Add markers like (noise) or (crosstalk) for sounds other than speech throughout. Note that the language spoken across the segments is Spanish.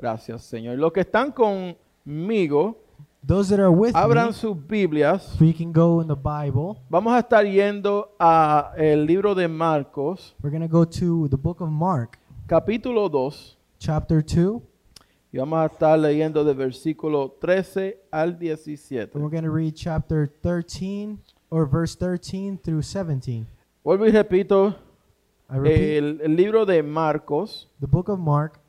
Gracias, Señor. Los que están conmigo, Those that are with abran me, sus Biblias. we can go in the Bible. Vamos a estar yendo a el libro de Marcos, We're going to go to the book of Mark, capítulo 2, chapter 2. y vamos a estar leyendo de versículo 13 al 17. And we're going to read chapter 13 or verse 13 through 17. Vuelvo y repito, I repeat, el, el libro de Marcos, the book of Mark,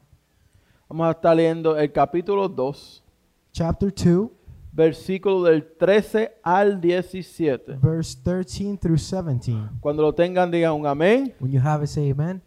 vamos a estar leyendo el capítulo 2, chapter 2, versículo del 13 al 17. verse 13 through 17. Cuando lo tengan, digan un amén. When you have it, say amen.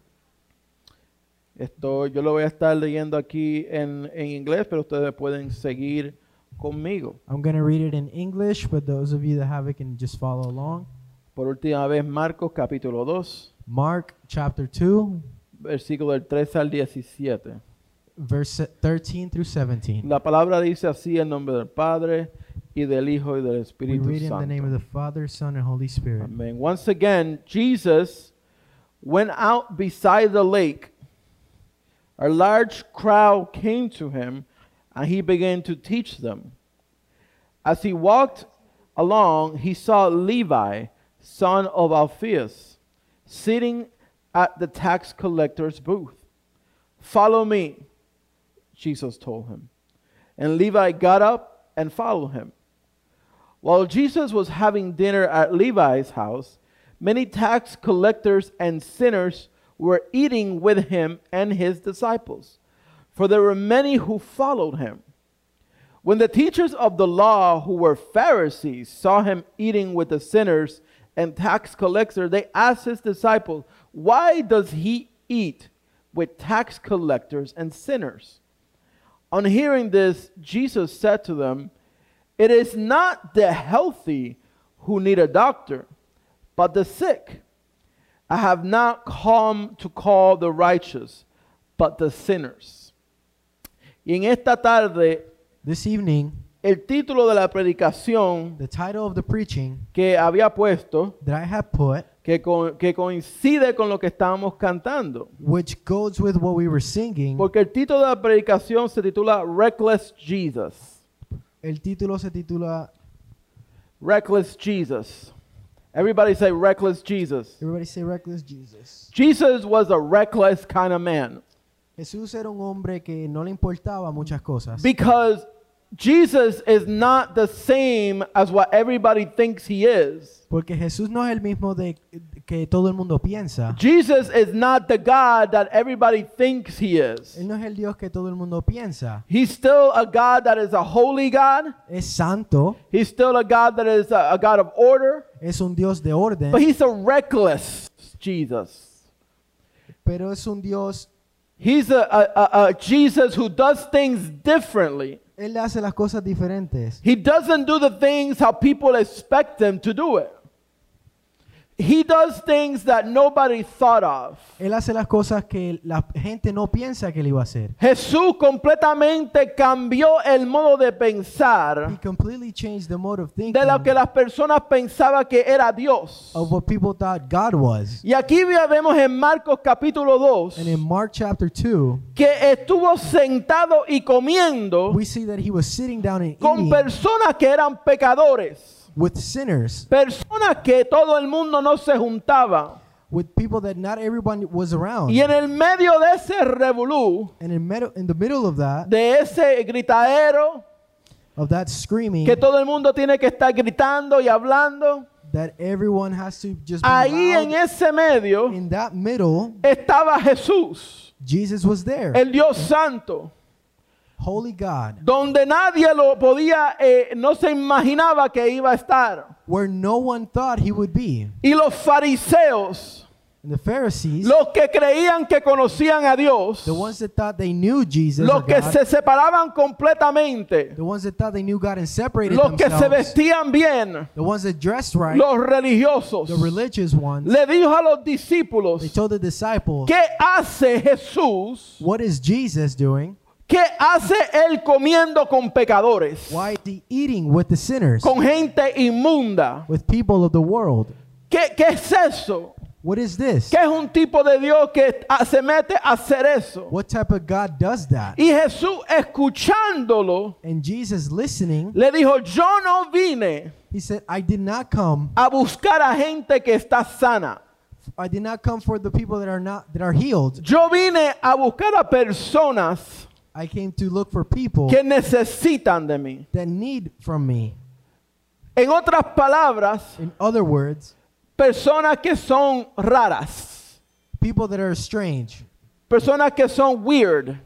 Esto yo lo voy a estar leyendo aquí en, en inglés, pero ustedes pueden seguir conmigo. I'm going to read it in English, but those of you that have it can just follow along. Por última vez, Marcos capítulo 2, Mark chapter 2, versículo del 13 al 17. Verse 13 through 17. La palabra dice así en nombre del Padre y del Hijo y del We Espíritu read in the name of the Father, Son, and Holy Spirit. Amen. Once again, Jesus went out beside the lake. A large crowd came to him, and he began to teach them. As he walked along, he saw Levi, son of Alphaeus, sitting at the tax collector's booth. Follow me, Jesus told him. And Levi got up and followed him. While Jesus was having dinner at Levi's house, many tax collectors and sinners were eating with him and his disciples, for there were many who followed him. When the teachers of the law, who were Pharisees, saw him eating with the sinners and tax collectors, they asked his disciples, Why does he eat with tax collectors and sinners? On hearing this, Jesus said to them, It is not the healthy who need a doctor, but the sick. I have not come to call the righteous, but the sinners. Y en esta tarde, This evening, el título de la predicación the title of the preaching que había puesto, that I have put, que, co- que coincide con lo que estábamos cantando, which goes with what we were singing, porque el título de la predicación se titula Reckless Jesus. el título se titula, Reckless Jesus. Everybody say Reckless Jesus. everybody say Reckless Jesus. Jesus was a reckless kind of man Jesús era un hombre que no le importaba muchas cosas. because Jesus is not the same as what everybody thinks he is. Porque Jesús no es el mismo de que todo el mundo piensa. Jesus is not the God that everybody thinks he is. Él no es el Dios que todo el mundo piensa. He's still a God that is a holy God. Es santo, He's still a God that is a, a God of order. es un Dios de orden, But he's a reckless Jesus. pero es un Dios, He's a, a, a, a Jesus who does things differently. Él hace las cosas diferentes. He doesn't do the things how people expect him to do it. He does things that nobody thought of. Él hace las cosas que la gente no piensa que él iba a hacer. Jesús completamente cambió el modo de He pensar completely changed the mode of thinking de lo que las personas pensaban que era Dios. of what people thought God was. Y aquí vemos en Marcos capítulo 2 And in Mark chapter 2, que estuvo sentado y comiendo we see that he was sitting down and con eating personas que eran pecadores, with sinners, personas que todo el mundo no se juntaba. with people that not everyone was around. Y en el medio de ese revolú, And in, in the middle of that, de ese gritadero, of that screaming, que todo el mundo tiene que estar gritando y hablando, that everyone has to just be ahí loud, en ese medio in that middle, estaba Jesús, Jesus was there, el Dios Santo, holy God, donde nadie lo podía, eh, no se imaginaba que iba a estar. where no one thought he would be. Y los fariseos, And the Pharisees, los que creían que conocían a Dios, the ones that thought they knew Jesus, los que God, se separaban completamente, the ones that thought they knew God and separated los que se vestían bien, the ones that dressed right, los religiosos, the religious ones, le dijo a los discípulos, they told the disciples, ¿qué hace Jesús? what is Jesus doing? ¿Qué hace él comiendo con pecadores? Why is he eating with the sinners, Con gente inmunda. with people of the world? ¿Qué, qué es eso? What is this? ¿Qué es un tipo de Dios que se mete a hacer eso? What type of God does that? Y Jesús escuchándolo, And Jesus listening, le dijo, yo no vine he said, I did not come. a buscar a gente que está sana. I did not come for the people that are not that are healed. Yo vine a buscar a personas I came to look for people que necesitan de mí. that need from me. En otras palabras, In other words, personas que son raras, people that are strange. personas que son weird.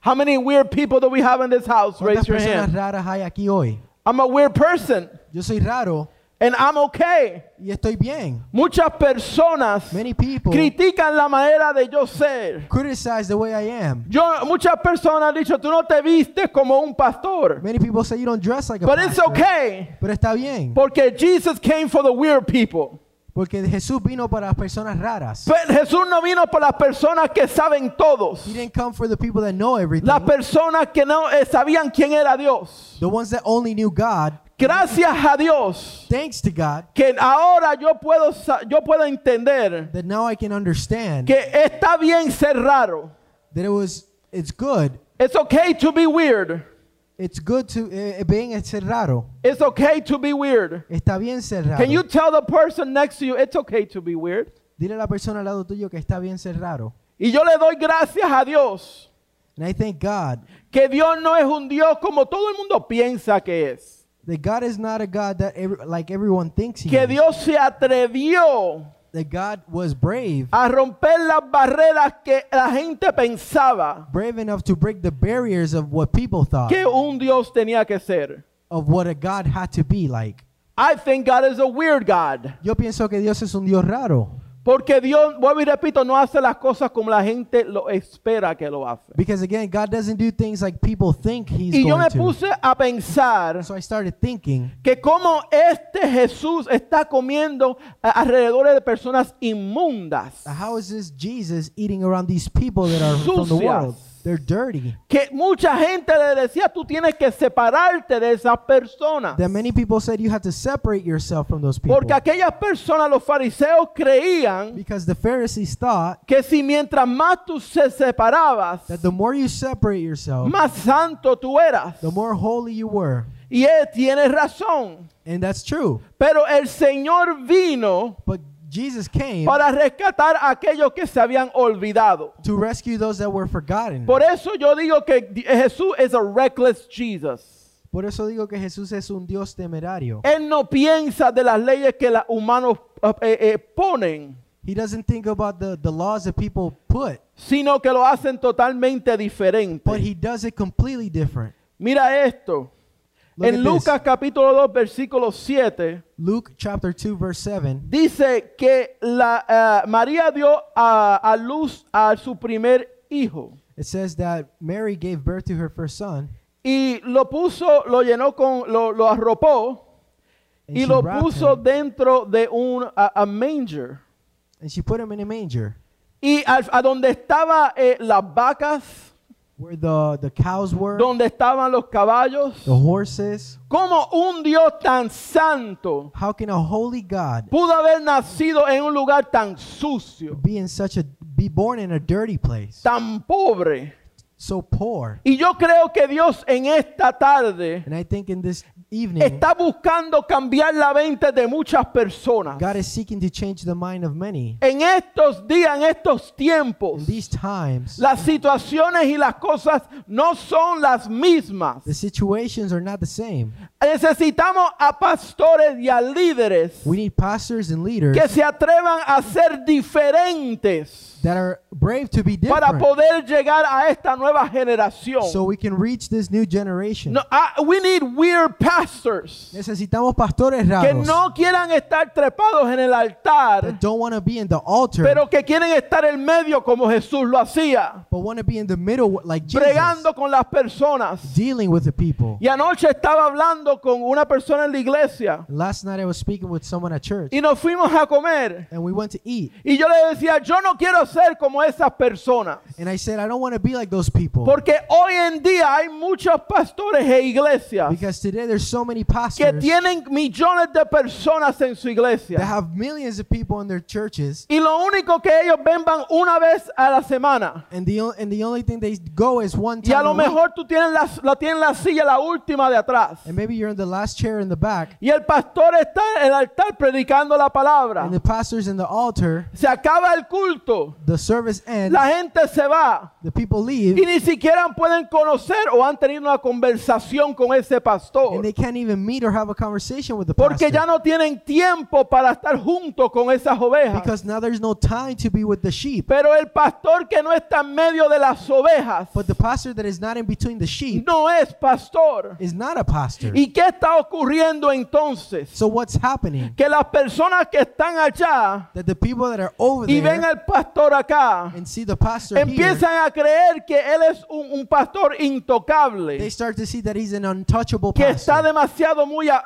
How many weird people do we have in this house? ¿Cuántas Raise your personas hand. raras hay aquí hoy? I'm a weird person Yo soy raro and I'm okay. y estoy bien. Muchas personas Many people critican la manera de yo ser. criticize the way I am. Yo, muchas personas han dicho, tú no te vistes como un pastor. Many people say you don't dress like a But it's okay. Pero está bien. Porque Jesus came for the weird people. Porque Jesús vino para las personas raras. Pero Jesús no vino por las personas que saben todos. He didn't come for the people that know everything. Las personas que no eh, sabían quién era Dios. The ones that only knew God. Gracias a Dios Thanks to God que ahora yo puedo, yo puedo entender that now I can understand que está bien ser raro. that it was it's good. It's okay to be weird. It's good to eh, bien ser raro. It's okay to be weird. Está bien ser raro. Can you tell the person next to you it's okay to be weird? Dile a la persona al lado tuyo que está bien ser raro. Y yo le doy gracias a Dios And I thank God que Dios no es un Dios como todo el mundo piensa que es. That God is not a God that every, like everyone thinks he Que is. Dios se atrevió That God was brave, a romper las barreras que la gente pensaba brave enough to break the barriers of what people thought que un Dios tenía que ser. of what a God had to be like. I think God is a weird God. Yo pienso que Dios es un Dios raro. Porque Dios, vuelvo y repito, no hace las cosas como la gente lo espera que lo hace. Because again, God doesn't do things like people think he's Y yo me going to. puse a pensar So I started thinking que como este Jesús está comiendo alrededor de personas inmundas, How is this Jesus eating around these people that are from the Sucias. world? They're dirty. que mucha gente le decía, tú tienes que separarte de esas personas. That many people said you have to separate yourself from those people. Porque aquellas personas, los fariseos creían Because the Pharisees thought que si mientras más tú se separabas, that the more you separate yourself, más santo tú eras. the more holy you were. Y él tiene razón. And that's true. Pero el Señor vino But Jesus came para rescatar a aquellos que se habían olvidado. to rescue those that were forgotten. Por eso yo digo que Jesús es a reckless Jesus. Por eso digo que Jesús es un Dios temerario. Él no piensa de las leyes que los humanos eh, eh, ponen, He doesn't think about the, the laws that people put, sino que lo hacen totalmente diferente. but he does it completely different. Mira esto. Look en at this. Lucas capítulo 2, versículo 7, Luke chapter 2 verse 7 dice que la, eh, María dio a, a luz a su primer hijo. it says that Mary gave birth to her first son y lo puso, lo llenó con, lo, lo arropó and y she lo puso him, dentro de un a, a manger. and she put him in a manger Y al- a donde estaban las vacas, where the, the cows were, donde estaban los caballos, the horses. como un Dios tan santo How can a holy God pudo haber nacido en un lugar tan sucio, be in such a be born in a dirty place, tan pobre? So poor? Y yo creo que Dios en esta tarde And I think in this evening, está buscando cambiar la mente de muchas personas. God is seeking to change the mind of many. En estos días, en estos tiempos, In these times, las situaciones y las cosas no son las mismas. the situations are not the same. Necesitamos a pastores y a líderes We need pastors and leaders que se atrevan a ser diferentes that are brave to be para different poder llegar a esta nueva generación. so we can reach this new generation. No, ah, we need weird pastors Necesitamos pastores que raros no quieran estar trepados en el altar, that don't want to be in the altar, pero que quieren estar en medio como Jesús lo hacía, but want to be in the middle like Jesus, bregando con las personas. dealing with the people. Y anoche estaba hablando hablando con una persona en la iglesia Last night I was speaking with someone at church, y nos fuimos a comer. and we went to eat. Y yo le decía, yo no quiero ser como esas personas. And I said, I don't want to be like those people. Porque hoy en día hay muchos pastores e iglesias Because today there's so many que pastors tienen millones de personas en su that iglesia. have millions of people in their churches, Y lo único que ellos ven van una vez a la semana. and the, and the only thing they go is one Y a time lo a week. mejor tú tienes la, la, tienes la silla, la última de atrás. And maybe you're in the last chair in the back, Y el pastor está en el altar predicando la palabra. and the pastor's in the altar. Se acaba el culto. The service ends, La gente se va. the people Y leave, ni siquiera pueden conocer o han tenido una conversación con ese pastor. and they can't even meet or have a conversation with the Porque ya pastor. no tienen tiempo para estar junto con esas ovejas. Because now there's no time to be with the sheep. Pero el pastor que no está en medio de las ovejas But the pastor that is not in between the sheep no es pastor. is not a pastor. ¿Y qué está ocurriendo entonces? So what's happening? Que las personas que están allá That the people that are over y ven al pastor acá and see the pastor here, empiezan a creer que él es un, un pastor they intocable, start to see that he's an untouchable que está demasiado muy a-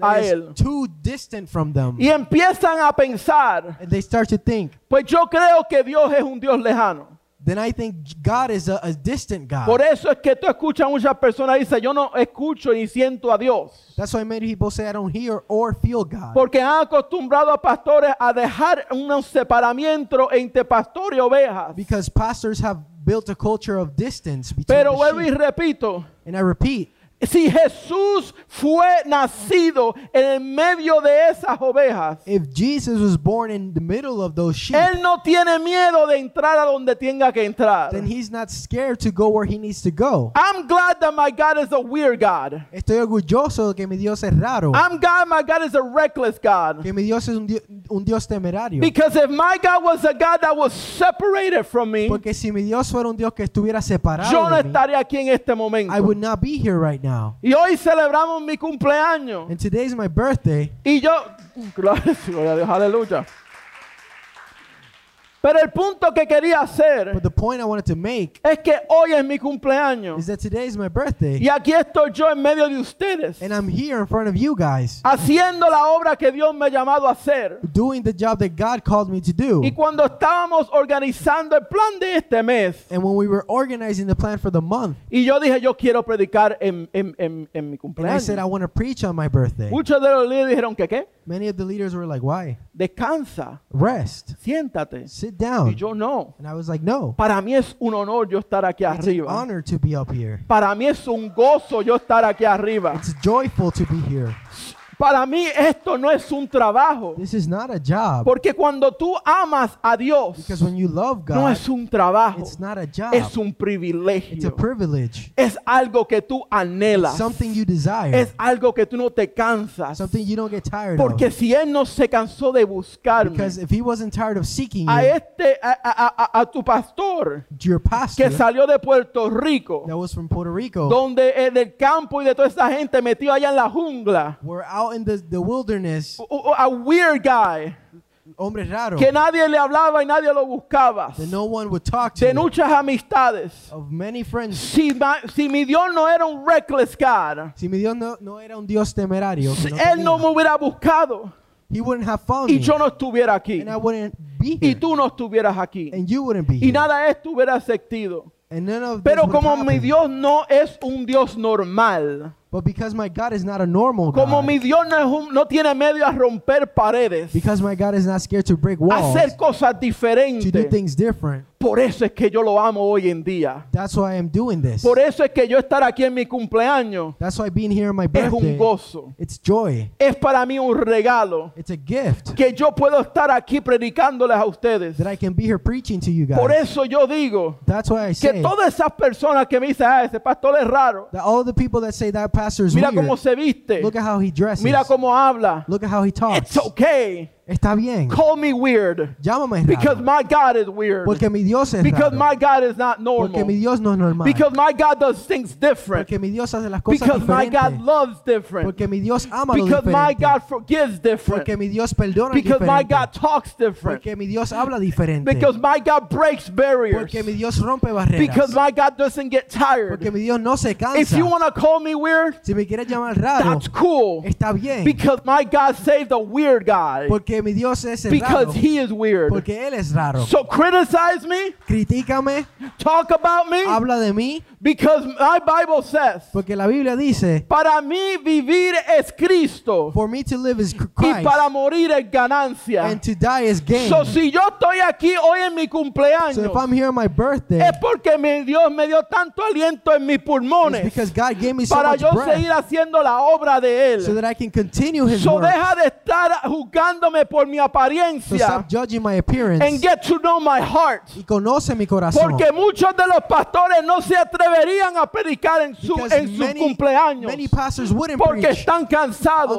a él. too distant from them. Y empiezan a pensar, And they start to think, pues yo creo que Dios es un Dios lejano. Then I think God is a, a distant God. Por eso es que tú escuchas a muchas personas dicen, yo no escucho ni siento a Dios. That's why many people say I don't hear or feel God. Porque han acostumbrado a pastores a dejar un separamiento entre pastor y ovejas. Because pastors have built a culture of distance between Pero vuelvo y repito, And I repeat, si Jesús fue nacido en el medio de esas ovejas, if Jesus was born in the middle of those sheep, Él no tiene miedo de entrar a donde tenga que entrar. then he's not scared to go where he needs to go. I'm glad that my God is a weird God. Estoy orgulloso de que mi Dios es raro. I'm glad my God is a reckless God. Que mi Dios es un Dios, un Dios temerario. Because if my God was a God that was separated from me, Porque si mi Dios fuera un Dios que estuviera separado yo no de mí, estaría aquí en este momento. I would not be here right now. Y hoy celebramos mi cumpleaños. And today's my birthday. Y yo, (laughs) gloria a Dios, aleluya. Pero el punto que quería hacer But the point I wanted to make es que hoy es mi cumpleaños. is that today is my birthday. Y aquí estoy yo en medio de ustedes, And I'm here in front of you guys haciendo la obra que Dios me ha llamado a hacer. doing the job that God called me to do. Y cuando estábamos organizando el plan de este mes, And when we were organizing the plan for the month, y yo dije, yo quiero predicar en, en- en- en mi and I said I want to preach on my birthday. Muchos de los líderes dijeron que qué, Many of the leaders were like, "Why? descansa, Rest. siéntate. Sit Y down." yo no. And I was like, "No. Para mí es un honor yo estar aquí It's an honor to be up here. Para mí es un gozo yo estar aquí arriba. It's joyful to be here. Para mí esto no es un trabajo. This is not a job. Porque cuando tú amas a Dios, Because when you love no God, es un trabajo, it's not a job. es un It's a privilegio. privilege. Es algo que tú anhelas. Something you desire. Es algo que tú no te cansas. Something you don't get tired Porque of. si Él no se cansó de buscarme, Because if he wasn't tired of seeking a este, a, a- a- a tu pastor your que pastor salió de Puerto Rico, that was from Puerto Rico, donde eh, del campo y de toda esa gente metido allá en la jungla, were out in the, the wilderness, a weird guy, hombre raro, que nadie le hablaba y nadie lo buscaba, that no one would talk de to, muchas amistades. of many friends. Si, si mi Dios no era un reckless God, Si mi Dios no, no era un Dios temerario, si no Él no tenía, me hubiera buscado he wouldn't have found y yo no estuviera aquí. And I wouldn't be y here, tú no estuvieras aquí. And you wouldn't be y here, nada de esto hubiera existido. and none of Pero como mi. Dios no es un Dios normal, But because my God is not a normal como God, mi Dios no, es un- no tiene medio a romper paredes, because my God is not scared to break a walls, hacer cosas to do diferentes, things different, por eso es que yo lo amo hoy en día. that's why I'm doing this. Por eso es que yo estar aquí en mi cumpleaños That's why being here on my es un birthday, gozo, it's joy, es para mí un regalo it's a gift que yo puedo estar aquí predicándoles a ustedes. that I can be here preaching to you Por guys. eso yo digo That's why I que say todas esas personas que me dicen, ah, ese pastor es raro, that all the people that say that pastor is mira weird, cómo se viste, look at how he dresses, mira cómo habla, look at how he talks. it's okay. Está bien. Call me weird. Llámame Because my God is weird. Porque mi Dios es Because raro. my God is not Porque mi normal. Dios no es normal. Because my God does things different. Porque mi Dios hace las cosas Because my God loves different. Porque mi Dios ama lo Because my. God forgives different. Porque mi Dios perdona Because my. God talks different. Porque mi Dios habla diferente. Because my God breaks barriers. Porque mi Dios rompe barreras. Because my God doesn't get tired. Porque mi Dios no se If you want to call me weird, Si me quieres llamar raro, that's cool. está bien. Because my God saved a weird guy. Porque mi Dios es Because raro. he is weird. Porque Él es raro. So criticize me, Critícame, talk about me, habla de mí. because my Bible says, Porque la Biblia dice, para mí vivir es Cristo for me to live is y Christ para morir es ganancia. and to die is gain. So si yo estoy aquí hoy en mi So cumpleaños, if I'm here on my birthday, es porque mi Dios me dio tanto aliento en mis pulmones because God gave me so para much yo breath seguir haciendo la obra de so Él. that I can continue His So work. deja de estar juzgándome por mi So apariencia stop judging my appearance and get to know my heart. y conoce mi corazón. Porque muchos de los pastores no se atreverían a predicar en su, Because en sus many, cumpleaños many porque están cansados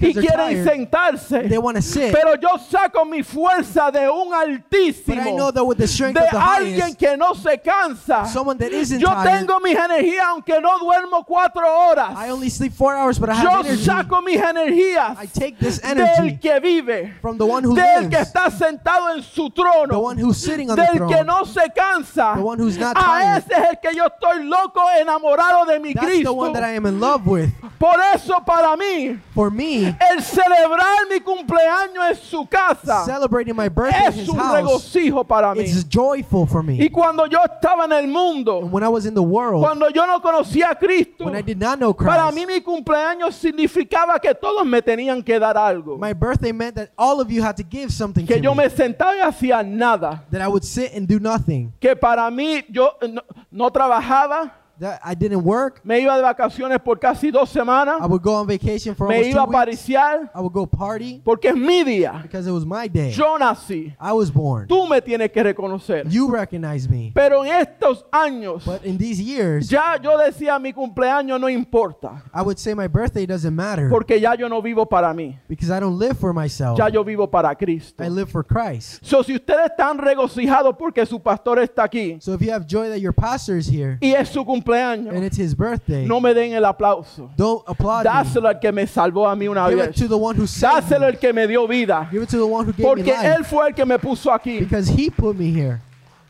y quieren sentarse. They want to sit. Pero yo saco mi fuerza de un altísimo, de alguien que no se cansa. someone that isn't Yo tengo mis energías aunque no duermo cuatro horas. I only sleep four hours, but I have Yo energy. saco mis energías I take this del que vive, from the one who del que lives, está sentado en su the trono, one who's sitting on the del que throne. no se cansa. The one who's not A tired. ese es el que yo estoy loco enamorado de mi That's the Cristo. one that I am in love with. Por eso para mí For me, el celebrar mi cumpleaños en su casa celebrating my birthday in es His un house, regocijo para mí. it's joyful for Y me. cuando yo estaba en el mundo, And when I was in the world, cuando yo no conocía a Cristo, when I did not know para mí Christ, mi cumpleaños significaba que todos me tenían que dar algo. my birthday meant that all of you had to give something Que to yo me. me sentaba y hacía nada. That I would sit and do nothing. Que para mí yo no, no trabajaba, That I didn't work. me iba de vacaciones por casi dos semanas, I would go on vacation for me almost iba a two weeks. pariciar, I would go party porque es mi día. because it was my day. Yo nací. I was born. Tú me tienes que reconocer. You recognize me. Pero en estos años, But in these years, ya yo decía mi cumpleaños no importa, I would say my birthday doesn't matter porque ya yo no vivo para mí, because I don't live for myself. ya yo vivo para Cristo. I live for Christ. So, si ustedes están regocijados porque su pastor está aquí So if you have joy that your pastor is here y es su cumpleaños, and it's his birthday, no me den el aplauso. don't applaud me. Dáselo al que me salvó a mí una Give it vez. to the one who saved Dáselo me. al que me dio vida. Give it to the one who gave me Porque life Él fue el que me puso aquí. because he put me here.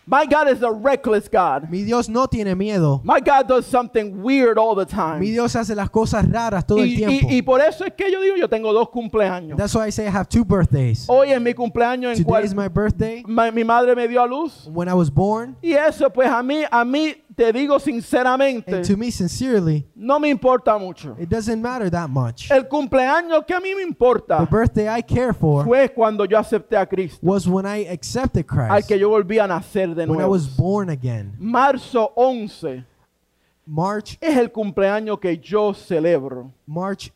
My God is a reckless God. Mi Dios no tiene miedo. My God does something weird all the time. Mi Dios hace las cosas raras todo el Y, tiempo. y- y por eso es que yo digo, yo tengo dos cumpleaños. That's why I say I have two birthdays. Hoy es mi cumpleaños en Today cual is my birthday. ma- mi madre me dio a luz. When I was born, Y eso pues a mí, a mí te digo sinceramente, and to me, sincerely, no me importa mucho. it doesn't matter that much. El cumpleaños que a mí me The importa birthday I care for fue cuando yo acepté a Cristo, was when I accepted al Christ, que yo volví a nacer de when I nuevo. was born again. Marzo 11 March es el cumpleaños que yo celebro, March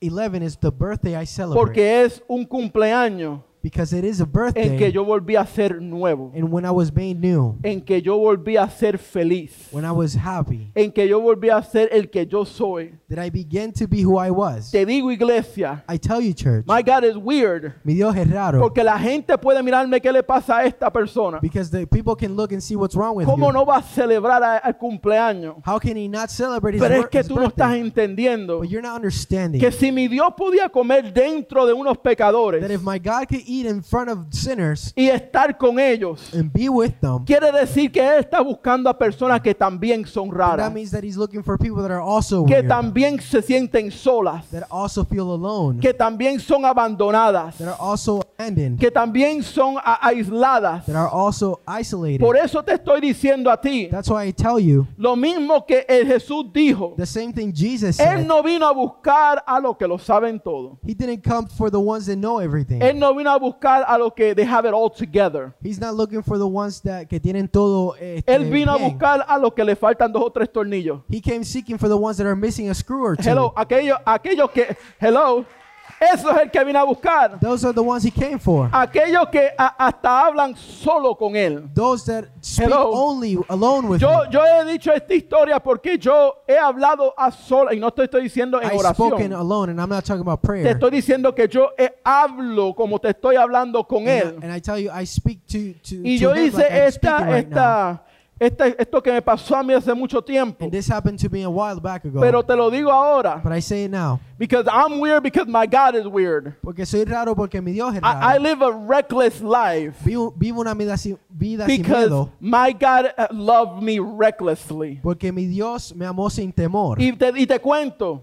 11 is the birthday I celebrate porque es un cumpleaños because it is a en que birthday yo volví a ser nuevo, and when I was made new, en que yo volví a ser feliz, when I was happy, en que yo volví a ser el que yo soy. that I began to be who I was. Te digo iglesia, I tell you, church, my God is weird, mi Dios es raro porque la gente puede mirarme qué le pasa a esta persona. because the people can look and see what's wrong with ¿Cómo you. no va a celebrar a- al cumpleaños? How can he not celebrate his, Pero es que tú no estás birthday? entendiendo But you're not understanding que si mi Dios podía comer dentro de unos pecadores that if my God could eat in front of sinners y estar con ellos, and be with them, quiere decir que Él está buscando a personas que también son that raras, means that he's looking for people that are also que weird, también se sienten solas, that also feel alone, que también son abandonadas, that are also abandoned, que también son a- aisladas. that are also isolated. Por eso te estoy diciendo a ti, That's why I tell you lo mismo que el Jesús dijo, the same thing Jesus Él said. no vino a buscar a los que lo saben todo. He didn't come for the ones that know everything. Él no vino a buscar a los que they have it all together. He's not looking for the ones that que tienen todo. eh, Él eh, vino a bien. buscar a los que le faltan dos o tres tornillos. He came seeking for the ones that are missing a screw or two. Hello, aquellos, aquellos que, hello, Eso es el que vine a buscar. Those are the ones he came for. Aquellos que a- hasta hablan solo con él. Those that speak Hello. only alone with Yo, him. yo he dicho esta historia porque yo he hablado a sola y no te estoy diciendo en I've spoken oración. alone, and I'm not talking about Te prayer. estoy diciendo que yo he- hablo como te estoy hablando con And él. I, and I tell you, I speak to to, Y to yo him hice like I'm esta, speaking right now. esta, esta, esto que me pasó a mí hace mucho tiempo. And this happened to me a while back ago. Pero te lo digo ahora. but I say it now. Because I'm weird because my God is weird. Porque soy raro porque mi Dios es I, I raro. live a reckless life. Vivo, vivo una vida sin, vida sin Because miedo. my God uh, loved me recklessly. Porque mi Dios me amó sin temor. Y te, y te cuento,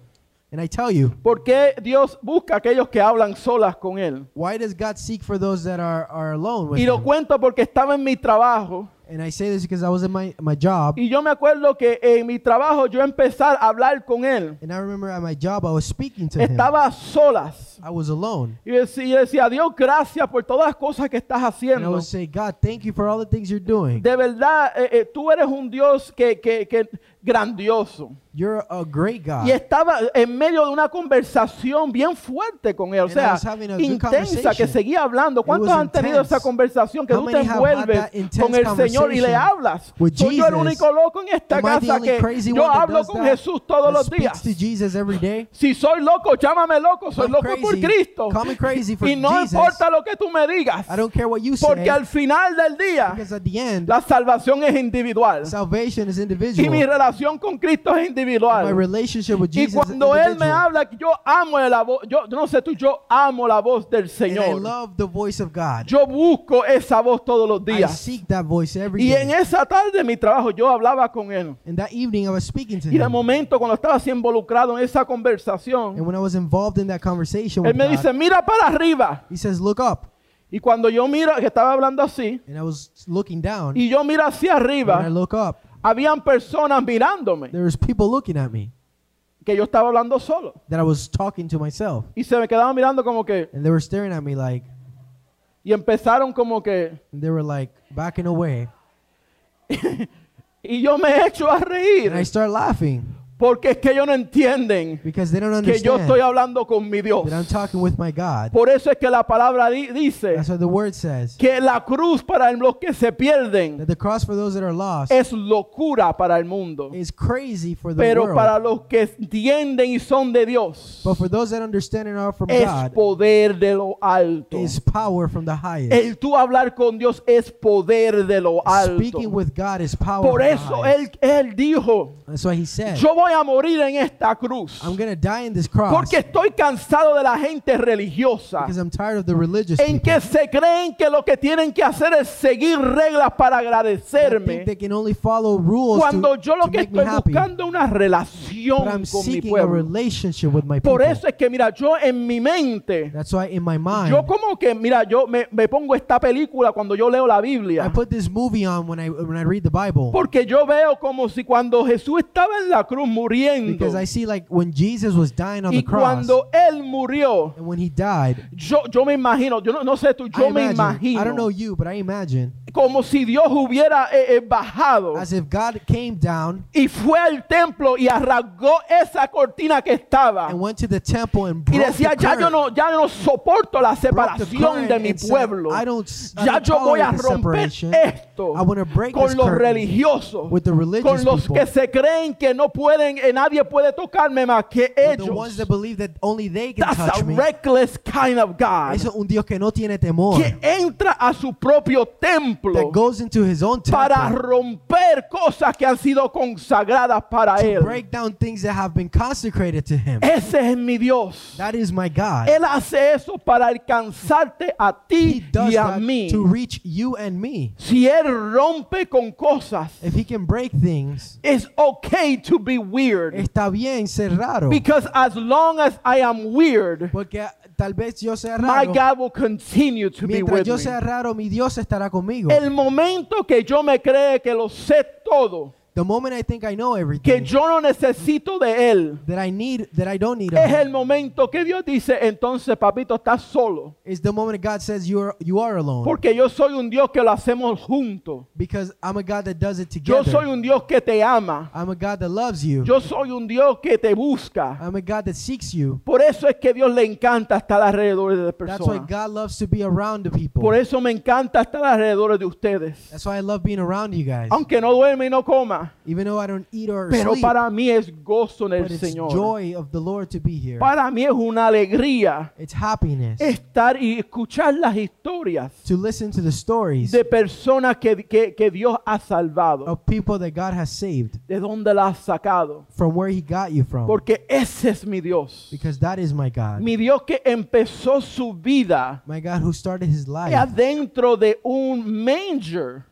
And I tell you, ¿por qué Dios busca a aquellos que hablan solas con Él? why does God seek for those that are, are alone with Y lo him? cuento porque estaba en mi trabajo And I say this because I was in my, my job. y yo me acuerdo que en mi trabajo yo empezar a hablar con Él. And I remember at my job, I was speaking to him. Estaba a solas. I was alone. Y decía, decía, Dios, gracias por todas las cosas que estás And I haciendo. would say, God, thank you for all the things you're doing. De verdad, eh, eh, tú eres un Dios que, que, que grandioso. You're a great God. Y estaba en medio de una conversación bien fuerte con él, o sea, intensa, que seguía hablando. ¿Cuántos han tenido intense. esa conversación que How tú te envuelves con el Señor y le hablas? Soy yo el Jesus? único loco en esta Am casa que yo hablo con? Jesús todos los días. Jesus? Si soy loco, llámame loco, soy I'm loco por crazy. Cristo. Call me crazy for Y no Jesus. importa lo que tú me digas, I don't care what you say. porque al final del día end, la salvación es individual salvation is y individual. mi relación con Cristo es My individual. relationship with Y Jesus cuando is Él me habla, yo amo la voz, yo, yo no sé tú, yo amo la voz del And I Señor. love the voice of God. Yo busco esa voz todos los I días. seek that voice every Y en esa tarde de mi trabajo yo hablaba con Él. And that evening I was speaking to Y de him. momento cuando estaba así involucrado en esa And conversación, when I was involved in that conversation Él me God, dice, mira para arriba. he says, look up. Y cuando yo miro, que estaba hablando así, And I was looking down. y yo miro hacia When I arriba, look up, habían personas mirándome, there was people looking at me que yo estaba hablando solo. that I was talking to myself. Y se me quedaban mirando como que, And they were staring at me like, y empezaron como que, and they were like backing away. (laughs) y yo me echo a And I reír, start laughing porque es que ellos no entienden because they don't que yo estoy hablando con mi Dios. that I'm talking with my God. Por eso es que la palabra di- dice That's what the word says. que la cruz para los que se pierden That the cross for those that are lost es locura para el mundo, is crazy for the pero world. para los que entienden y son de Dios But for those that understand and are from es God, poder de lo alto. is power from the highest. El tú hablar con Dios es poder de lo alto. Speaking with God is power Por eso él, él dijo, That's why he said, yo voy a morir en esta cruz I'm to die in this cross porque estoy cansado de la gente religiosa because I'm tired of the religious en people que se creen que lo que tienen que hacer es seguir reglas para agradecerme they can only follow rules cuando to, yo lo to que estoy buscando es una relación I'm con mi pueblo. relationship with my. Por eso es que mira, yo en mi mente That's why in my mind, yo como que mira, yo me, me pongo esta película cuando yo leo la I Biblia. put this movie on when I when I read the Bible Porque yo veo como si cuando Jesús estaba en la cruz muriendo. Because I see like when Jesus was dying on y the cross cuando Él murió, and when he died. yo, yo me imagino, yo no, no sé tú, I yo me imagine, I don't know imagino you, but I imagine como si Dios hubiera eh, eh, bajado. as if God came down y fue al templo y arrancó esa cortina que estaba. and went to the temple and y decía, the ya yo no, ya no soporto la separación de mi said, pueblo. I don't, I Ya don't yo voy a romper esto I want to break con los curtain religiosos, with the religious con los people, que se creen que no pueden, eh, nadie puede tocarme más que with the ones ellos. that believe that only they can That's touch a me. reckless kind of God Es un Dios que no tiene temor, que entra a su propio templo that goes into his own para temple romper cosas que han sido consagradas para to él. break down things that have been consecrated to him. Ese es mi Dios. That is my God. Él hace eso para alcanzarte a ti y a mí. to reach you and me. Si él rompe con cosas, If he can break things, it's okay to be weird. está bien ser raro. Because as long as I am weird, Porque tal vez yo sea my raro. God will continue to be Mientras with yo sea raro, mi Dios estará conmigo. El momento que yo me cree que lo sé todo, The moment I think I know que everything, yo no necesito de Él, that I need, that I don't need es el momento que Dios dice, entonces papito, estás solo. is the moment God says you are you are alone. Porque yo soy un Dios que lo hacemos juntos. Because I'm a God that does it Yo soy together. un Dios que te ama. I'm a God that loves you. Yo soy un Dios que te busca. I'm a God that seeks you. Por eso es que Dios le encanta estar alrededor de That's why personas. God loves to be around the people. Por eso me encanta estar alrededor de ustedes. That's why I love being around you guys. Aunque no duerme y no coma. Even though I don't eat or Pero sleep, para mí es gozo en el Señor. joy of the Lord to be here. Para mí es una alegría It's happiness estar y escuchar las historias to listen to the stories de personas que, que- que Dios ha salvado. of people that God has saved De dónde las ha sacado. from where He got you from. Porque ese es mi Dios. Because that is my God. Mi Dios que empezó su vida My God who started His life adentro de un manger.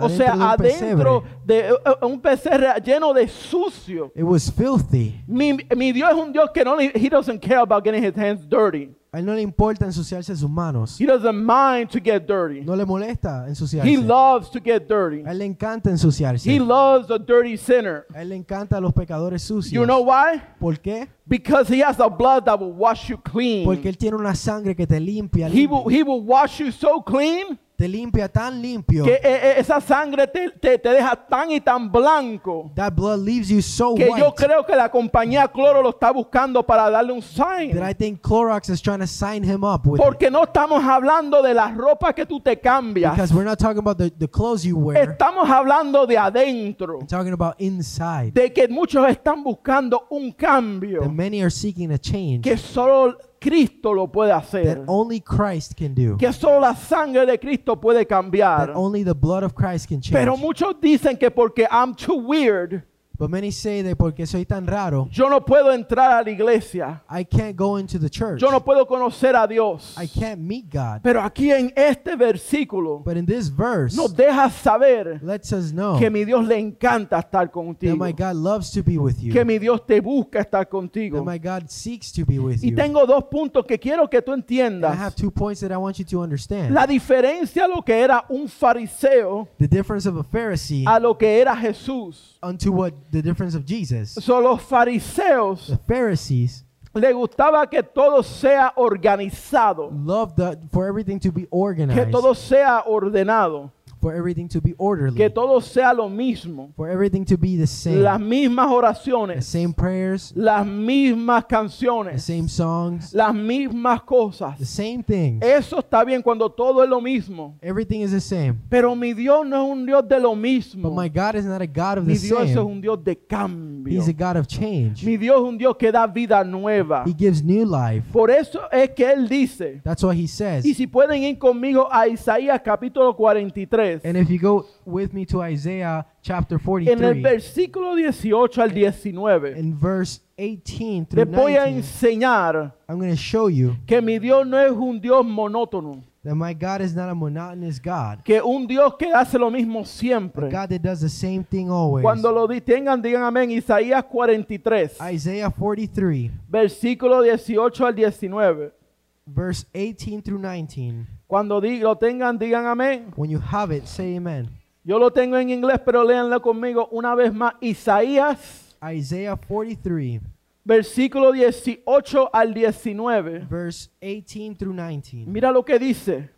O sea, adentro de eh, eh, un pesebre lleno de sucio. It was filthy. Mi, mi Dios es un Dios que no he doesn't care about getting his hands dirty. A él no le importa ensuciarse sus manos. He doesn't mind to get dirty. No le molesta He ensuciarse. loves to get dirty. A él le encanta ensuciarse. He loves a dirty sinner. A él le encanta a los pecadores sucios. You know why? ¿Por qué? Because he has a blood that will wash you clean. Porque él tiene una sangre que te limpia, He will, limpia. he will wash you so clean te limpia tan limpio. que eh, eh, esa sangre te, te- te deja tan y tan blanco That blood leaves you so que yo white creo que la compañía Cloro lo está buscando para darle un sign. that I think Clorox is trying to sign him up with. it. Porque no estamos hablando de la ropa que tú te cambias. Because we're not talking about the, the clothes you wear. Estamos hablando de adentro. We're talking about inside. De que muchos están buscando un cambio That many are seeking a change que solo Cristo lo puede that hacer. only Christ can do. Que solo la sangre de Cristo puede That cambiar. only the blood of Christ can change. Pero muchos dicen que porque I'm too weird, But many say that porque soy tan raro, yo no puedo entrar a la iglesia. I can't go into the church. Yo no puedo conocer a Dios. I can't meet God. Pero aquí en este versículo But in this verse, nos deja saber lets us know que mi Dios le encanta estar that contigo. my God loves to be with you. Que mi Dios te busca estar That contigo. my God seeks to be with Y you. tengo dos puntos que quiero que tú And I have entiendas. two points that I want you to understand. La diferencia a lo que era un fariseo The difference of a Pharisee a lo que era Jesús. Unto what the difference of Jesus. Son los fariseos The Pharisees le gustaba que todo sea organizado, loved the, for everything to be que organized, todo sea ordenado, for everything to be orderly, que todo sea lo mismo, for everything to be the same. las mismas The oraciones, same prayers, las mismas the canciones, same songs, las mismas cosas. the same things. Eso está bien cuando todo es lo mismo. Everything is the same. Pero mi Dios no es un Dios de lo mismo. But my God is not a God of Mi the Dios es un Dios de cambio. He's a God of change. Mi Dios es un Dios que da vida nueva. He gives new life. Por eso es que Él dice, That's what he says. y si pueden ir conmigo a Isaías capítulo 43, And if you go with me to Isaiah chapter en el 43, versículo 18 al 19, in verse 18 les through voy a 19, enseñar I'm going to show you que mi Dios no es un Dios monótono, that my God is not a monotonous God. que un Dios que hace lo mismo A siempre. God that does the same thing always. Cuando lo tengan, digan amén. Isaías 43, Isaiah 43, versículo 18 al 19. verse 18 through 19. Cuando lo tengan, digan amén. When you have it, say amen. Yo lo tengo en inglés, pero léanlo conmigo una vez más. Isaías, Isaiah 43, versículo 18 al 19. verse 18 through 19. Mira lo que dice.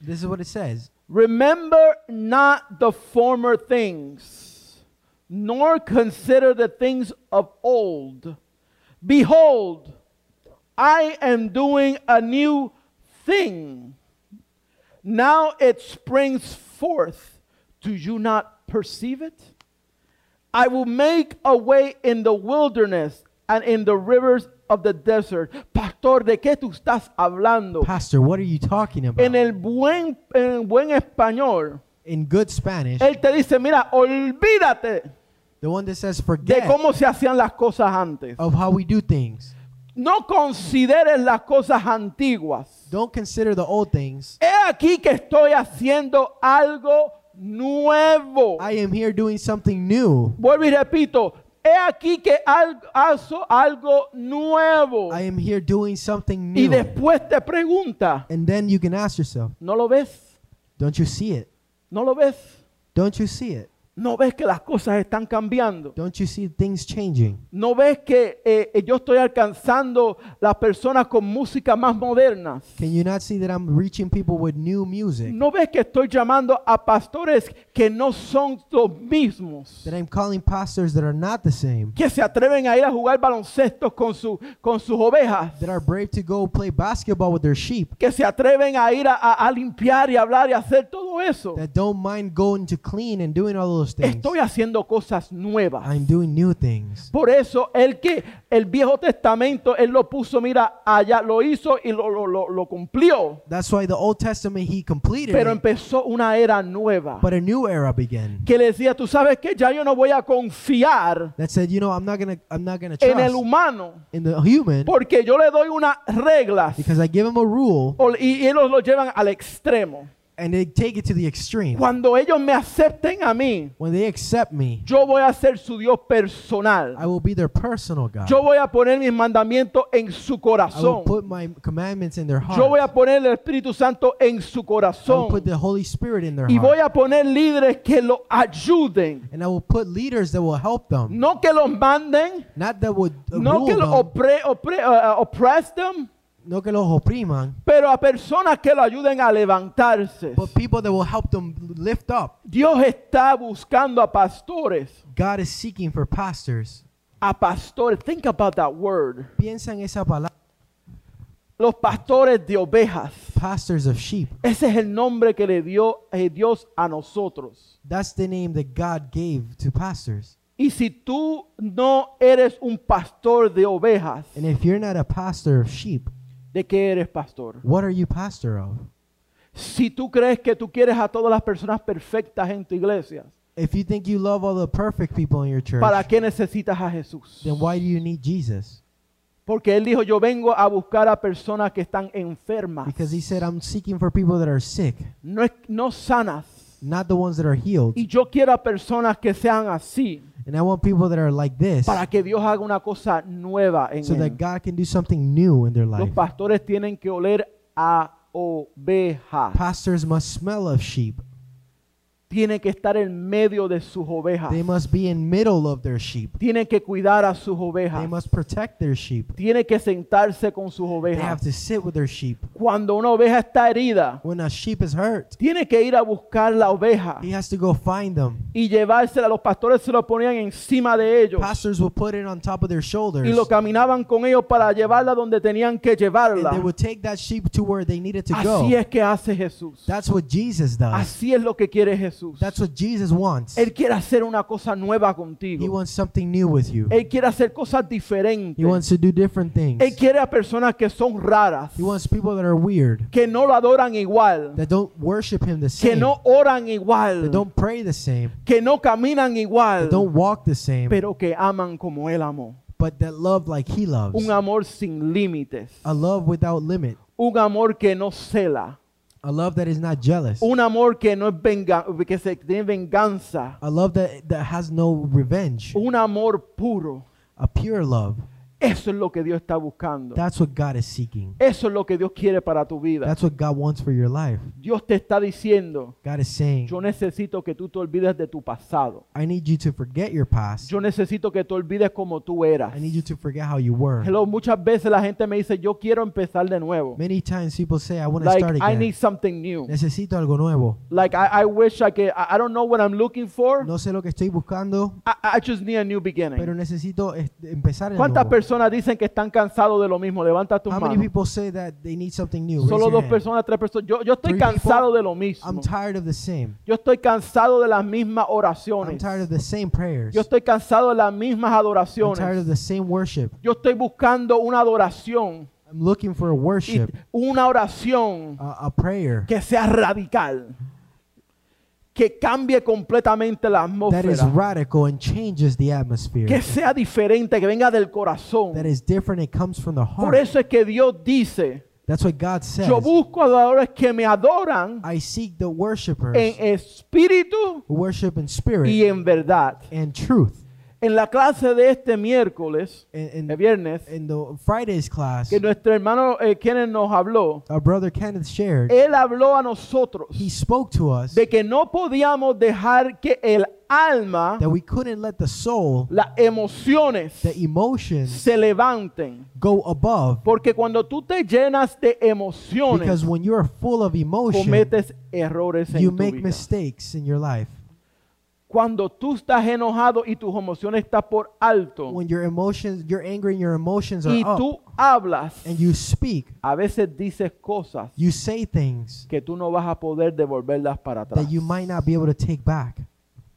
This is what it says. Remember not the former things, nor consider the things of old. Behold, I am doing a new thing. Now it springs forth. Do you not perceive it? I will make a way in the wilderness and in the rivers of the desert. Pastor, ¿de qué tú estás hablando? Pastor, what are you talking about? En el buen, en buen español, In good Spanish, él te dice, mira, olvídate the one that says forget. de cómo se hacían las cosas antes. of how we do things. No consideres las cosas antiguas. Don't consider the old things. He aquí que estoy haciendo algo nuevo. I am here doing something new. Vuelvo y repito, he aquí que hago algo nuevo. I am here doing something new. Y después te pregunta, And then you can ask yourself, ¿no lo ves? don't you see it? ¿No lo ves? Don't you see it? ¿No ves que las cosas están cambiando? Don't you see things changing? ¿No ves que eh, eh, yo estoy alcanzando las personas con música más modernas? Can you not see that I'm reaching people with new music? ¿No ves que estoy llamando a pastores que no son los mismos? That I'm calling pastors that are not the same? Que se atreven a ir a jugar baloncesto con, su, con sus ovejas. That are brave to go play basketball with their sheep? Que se atreven a ir a, a- a limpiar y hablar y hacer todo eso. That don't mind going to clean and doing all those things? Estoy haciendo cosas nuevas. I'm doing new things. Por eso el que el Viejo Testamento, él lo puso, mira, allá lo hizo y lo, lo, lo, lo cumplió. That's why the Old Testament he completed Pero it, empezó una era nueva. but a new era began. Que le decía, tú sabes que ya yo no voy a confiar That said, you know, I'm not gonna, I'm not gonna en el trust humano. in the human Porque yo le doy unas reglas because I give him a rule o- y, y ellos lo llevan al extremo. And they take it to the extreme. Cuando ellos me acepten a mí, When they accept me, yo voy a ser su Dios personal. I will be their personal God. Yo voy a poner mis mandamientos en su I will corazón. put my commandments in their heart. Yo voy a poner el Espíritu Santo en su I will corazón. put the Holy Spirit in their Y voy heart. a poner líderes que lo ayuden. And I will put leaders that will help them. No que los manden, Not that would uh, no rule que los them, opre, opre- uh, uh, oppress them, no que los opriman, pero a personas que lo ayuden a levantarse. but people that will help them lift up. Dios está buscando a pastores. God is seeking for pastors. A pastores. Think about that word. Piensa en esa palabra, Los pastores de ovejas. pastors of sheep. Ese es el nombre que le dio eh, Dios a nosotros. That's the name that God gave to pastors. Y si tú no eres un pastor de ovejas, And if you're not a pastor of sheep, ¿de qué eres pastor? what are you pastor of? Si tú crees que tú quieres a todas las personas perfectas en tu iglesia, If you think you love all the perfect people in your church, ¿para qué necesitas a Jesús? then why do you need Jesus? Porque Él dijo, yo vengo a buscar a personas que están enfermas, Because he said, I'm seeking for people that are sick, no, es- no sanas. not the ones that are healed. Y yo quiero a personas que sean así, And I want people that are like this para que Dios haga una cosa nueva en so that. God can do something new in their Los life. pastores tienen que oler a ovejas. Pastors must smell of sheep. Tienen que estar en medio de sus ovejas. They must be in middle of their sheep. Tienen que cuidar a sus They ovejas. must protect their sheep. Tienen que sentarse con sus They have ovejas. to sit with their sheep. Cuando una oveja está herida, When a sheep is hurt, tiene que ir a buscar la oveja he has to go find them. y llevársela. Los pastores se lo ponían encima de ellos Pastors will put it on top of their shoulders. y lo caminaban con ellos para llevarla donde tenían que And llevarla. they would take that sheep to where they needed to Así go. es que hace Jesús. That's what Jesus does. Así es lo que quiere Jesús. That's what Jesus wants. Él quiere hacer una cosa nueva He wants something new with you. Él quiere hacer cosas He wants to do different things. Él quiere a personas que son raras, He wants people that are weird, que no lo adoran igual, that don't worship him the que same, no oran that don't pray the same, que no caminan igual, that don't walk the same, pero que aman como Él amó. but that love like he loves. Un amor sin límites, A love without limit. un amor que no cela, A love that is not jealous. un amor que no es venga, que se tiene venganza, A love that, that has no revenge. un amor puro. A pure love. Eso es lo que Dios está buscando. That's what God is seeking. Eso es lo que Dios quiere para tu vida. That's what God wants for your life. Dios te está diciendo, God is saying, yo necesito que tú te olvides de tu pasado. I need you to forget your past. Yo necesito que te olvides como tú eras. I need you to forget how you were. Hello, muchas veces la gente me dice, yo quiero empezar de nuevo. Many times people say, I want to Like, start I again. need something new. Necesito algo nuevo. Like, I, I wish I could, I, I don't know what I'm looking for. No sé lo que estoy buscando, I, I just need a new pero beginning. necesito este, empezar de ¿Cuántas nuevo. Personas dicen que están cansados de lo mismo? Levanta tus How many manos. people say that they need something new? Raise Solo your dos hand. personas, tres personas. Yo, yo estoy Three cansado people. de lo mismo. I'm tired of the same. Yo estoy cansado de las mismas I'm oraciones. tired of the same prayers. Yo estoy cansado de las mismas I'm tired adoraciones. of the same worship. Yo estoy buscando una adoración, I'm looking for a y worship, una oración a, a prayer que sea radical, que cambie completamente la that is atmósfera, radical and changes the atmosphere. que sea diferente, que venga del corazón. That is different. It comes from the Por heart. eso es que Dios dice, That's what God says. yo busco adoradores que me adoran I seek the worshipers en espíritu worship in spirit y en verdad. and truth. En la clase de este miércoles, In, in, el viernes, in the Friday's class, que nuestro hermano eh, Kenneth nos habló, our brother Kenneth shared, él habló a nosotros he spoke to us de que no podíamos dejar que el alma, that we couldn't let the soul, las emociones the emotions, se levanten. go above. Porque cuando tú te llenas de emociones, Because when you are full of emotion, cometes errores en you tu make vida. mistakes in your life. Cuando tú estás enojado y tus emociones están por alto When your emotions, your anger and your emotions are y up, tú hablas, and you speak, a veces dices cosas you say things que tú no vas a poder devolverlas para atrás, that you might not be able to take back,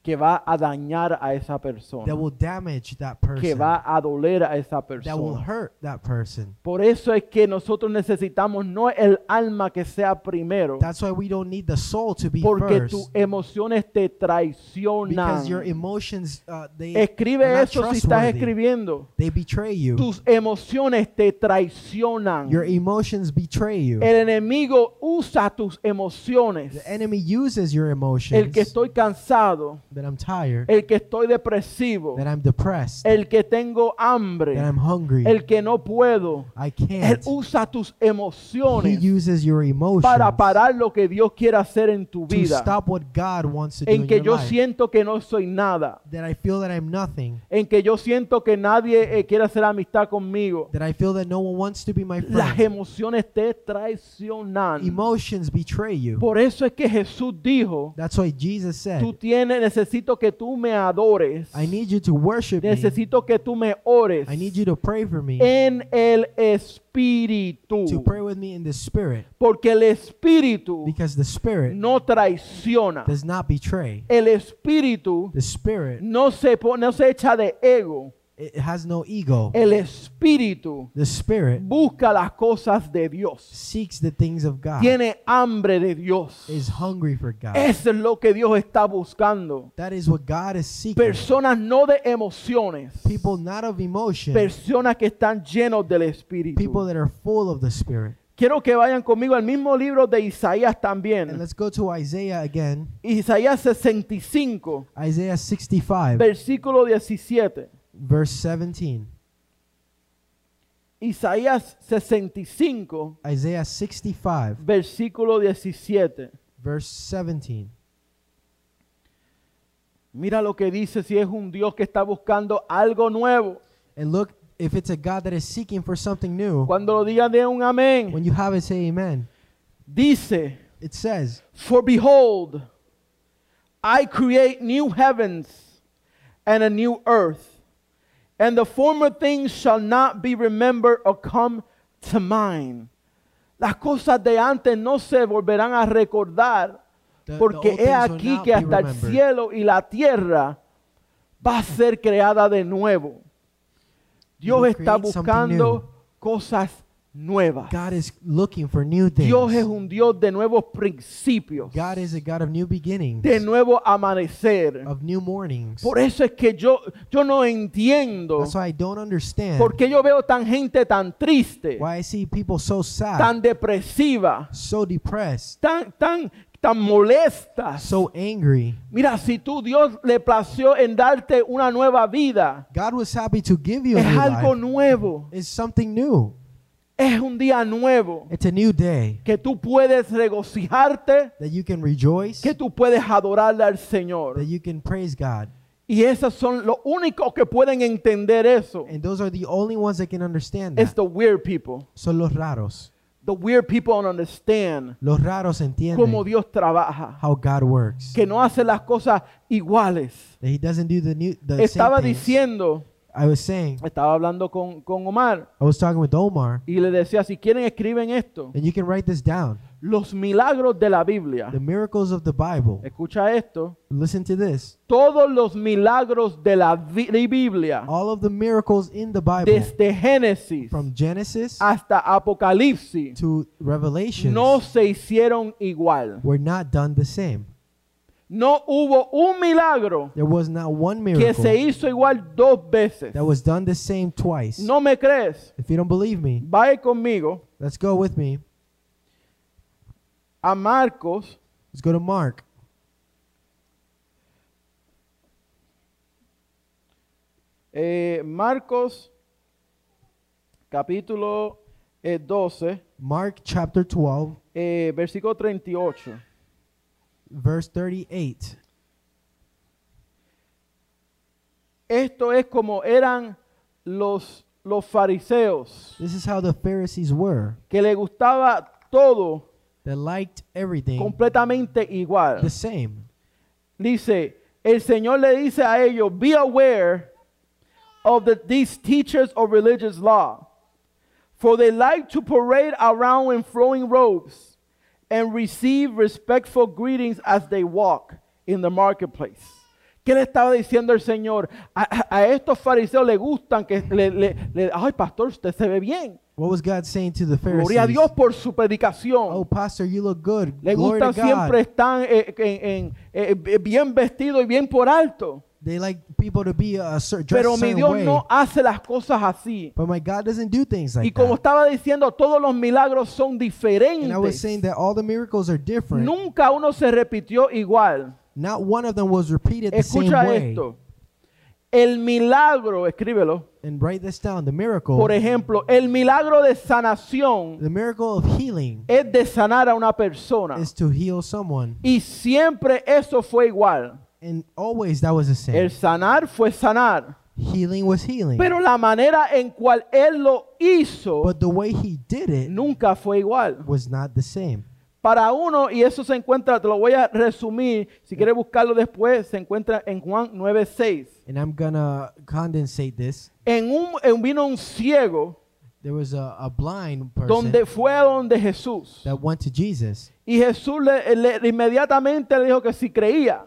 que va a dañar a esa that persona, will damage that que person, va a doler a esa that will persona. hurt that person. Por eso es que nosotros necesitamos no el alma que sea primero, That's why we don't need the soul to be porque first. tus emociones te traicionan. Because your emotions, uh, they, Escribe are not eso si estás escribiendo. they betray you. Tus emociones te traicionan. Your emotions betray you. El enemigo usa tus emociones. The enemy uses your emotions. El que estoy cansado, that I'm tired, el que estoy depresivo, that I'm depressed, el que tengo that hambre, I'm hungry, el que no puedo. I Él can't. usa tus He emociones uses your emotions para parar lo que Dios quiere hacer en tu to vida. stop what God wants to do En in que your yo life. siento que no soy nada. that I feel that I'm nothing. En que yo siento que nadie eh, quiere hacer amistad conmigo. That I feel that no one wants to be my Las friend. emociones te traicionan. Emotions betray you. Por eso es que Jesús dijo, That's why Jesus said, tú tienes, necesito que tú me adores. I need you to worship me. Necesito que tú me ores I need you to pray for me. en el Espíritu. To pray with me in the Spirit. Porque el Espíritu Because the Spirit no traiciona. does not betray. El Espíritu The Spirit, no se, no se echa de ego. It has no ego. El Espíritu The Spirit busca las cosas de Dios. seeks the things of God. Tiene hambre de Dios. Is hungry for God. Eso es lo que Dios está buscando. That is what God is seeking. Personas no de emociones. People not of emotion. Personas que están llenos del Espíritu. People that are full of the Spirit. Quiero que vayan conmigo al mismo libro de Isaías And también. let's go to Isaiah again. Isaías 65, Isaiah 65, versículo 17. Verse 17. Isaías 65, Isaiah 65, versículo 17. verse 17. Mira lo que dice si es un Dios que está buscando algo nuevo. And look, if it's a God that is seeking for something new, Cuando lo digan de un amén, when you have it, say amen. dice, It says, For behold, I create new heavens and a new earth, and the former things shall not be remembered or come to mind. Las cosas de antes no se volverán a recordar, porque he aquí que hasta el cielo y la tierra va a ser creada de nuevo. Dios está buscando cosas nuevas. God is looking for new things. Dios es un Dios de nuevos principios. God is a God of new beginnings, de nuevo amanecer. of new mornings. Por eso es que yo, yo no entiendo That's why I don't understand por qué yo veo tan gente tan triste, why I see people so sad, tan depresiva, so depressed, tan, tan, tan molestas. so angry. Mira, si tú Dios le plació en darte una nueva vida, God was happy to give you a es new algo life. nuevo, It's something new. Es un día nuevo It's a new day que tú puedes regocijarte, that you can rejoice, que tú puedes adorarle al Señor. that you can praise God. Y esos son los únicos que pueden entender eso. And those are the only ones that can understand It's that. the weird people. Son los raros. The weird people don't understand Los raros cómo entienden Dios trabaja, how God works. que no hace las cosas iguales. That He doesn't do the new the Estaba same diciendo, I was saying, estaba hablando con, con Omar I was talking with Omar, y le decía, si quieren escriben esto, and you can write this down. los milagros de la Biblia. The miracles of the Bible. Escucha esto, Listen to this. todos los milagros de la Biblia, All of the miracles in the Bible, desde Génesis from Genesis hasta Apocalipsis, to Revelation, no se hicieron igual. were not done the same. No hubo un milagro There was not one que miracle se hizo igual dos veces. that was done the same twice. ¿No me crees? If you don't believe me, Vaya conmigo let's go with me. a Marcos Let's go to Mark Eh, Marcos capítulo eh, 12, Mark chapter 12, eh, versículo 38. Verse 38. Esto es como eran los, los fariseos, This is how the Pharisees were. que le gustaba todo They liked everything completamente igual. the same. Dice, el Señor le dice a ellos, be aware of the, these teachers of religious law, for they like to parade around in flowing robes and receive respectful greetings as they walk in the marketplace. ¿Qué le estaba diciendo el Señor? A, a- estos fariseos le gustan que le, le- le- ay pastor, usted se ve bien. What was God saying to the Pharisees? Gloria a Dios por su predicación. Oh, pastor, you look good. Le Glory gustan siempre están eh, en- en- eh, bien vestidos y bien por alto. They like people to be a cer- dressed Pero mi certain Dios way. no hace las cosas así. But my God doesn't do things like Y como that. estaba diciendo, todos los milagros son And I was diferentes. saying that all the miracles are different. Nunca uno se repitió igual. Not one of them was repeated the same Escucha way. esto. El milagro, escríbelo. And write this down. The miracle, Por ejemplo, el milagro de sanación the miracle of healing es de sanar a una persona. is to heal someone. Y siempre eso fue igual. And always that was the same. El sanar fue sanar. healing was healing. Pero la manera en cual él lo hizo but the way he did it nunca fue igual. was not the same. Para uno, y eso se encuentra, te lo voy a resumir, si quieres buscarlo después, se encuentra en Juan 9:6. And I'm gonna condensate this. En un, en vino un ciego There was a, a blind person donde fue a donde Jesús. that went to Jesus, Y Jesús le, le- inmediatamente le dijo que si creía.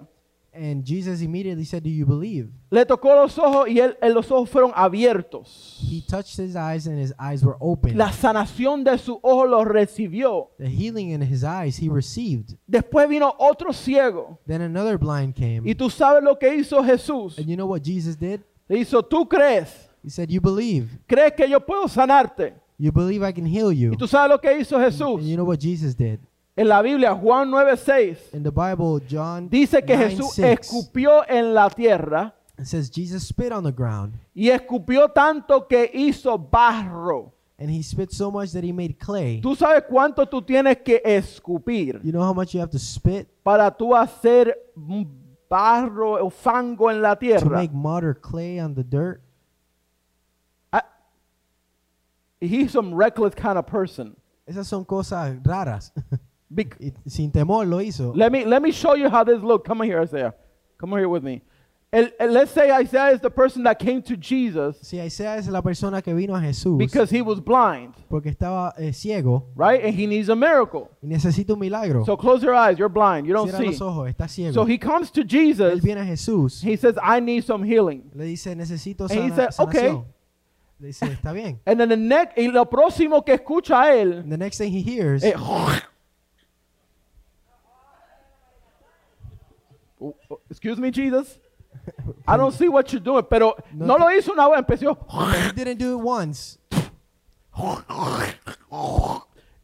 And Jesus immediately said, "Do you believe?" Le tocó los ojos y él, los ojos fueron abiertos. He touched his eyes, and his eyes were open. La sanación de sus ojos lo recibió. the healing in his eyes he received. Después vino otro ciego. Then another blind came, Y tú sabes lo que hizo Jesús. and you know what Jesus did? Le hizo, tú crees, He said, "You believe? crees que yo puedo sanarte. You believe I can heal you?" Y tú sabes lo que hizo Jesús. And you know what Jesus did? En la Biblia, Juan 9:6, In the Bible, John dice que 9, Jesús 6, escupió en la tierra it says Jesus spit on the ground, y escupió tanto que hizo barro. and he spit so much that he made clay. ¿Tú sabes cuánto tú tienes que escupir You know how much you have to spit para tú hacer un barro o fango en la to tierra? make mud or clay on the dirt? He's some reckless kind of person. Esas son cosas raras. (laughs) Bec- Y sin temor lo hizo. let me let me show you how this look. Come on here, Isaiah. Come on here with me. El- el- let's say Isaiah is the person that came to Jesus Si Isaías es la persona que vino a Jesús because he was blind, porque estaba eh, ciego right? And he needs a miracle. y necesita un milagro. So close your eyes. You're blind. You don't Cierra see. los ojos, está ciego. So he comes to Jesus. Él viene a Jesús. He says, "I need some healing." Le dice, necesito And he sana- said, "Okay." Le dice, está bien. And then the next, y lo próximo que escucha él, And the next thing he hears, eh, excuse me, Jesus. (laughs) I don't see what you're doing, pero No no lo hizo una vez, empezó. he didn't do it once.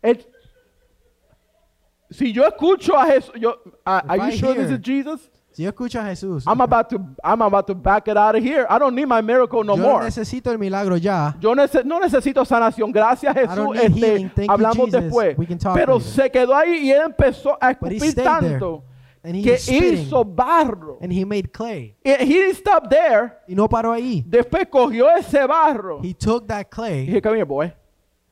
Él- si yo escucho a Jesús, yo, uh, are you I sure this hear- is Jesus? Si yo escucho a Jesús, I'm about to, I'm about to back it out of here. I don't need my miracle no yo more. necesito el milagro ya. Yo nece- no necesito sanación, gracias Jesús. Este. Thank you, hablamos Jesus. después. Pero later. se quedó ahí y él empezó a escupir stayed there. And he que hizo barro. And he made clay. He didn't stop there. Y no paró ahí. Después cogió ese barro. He took that clay dije, come here, boy.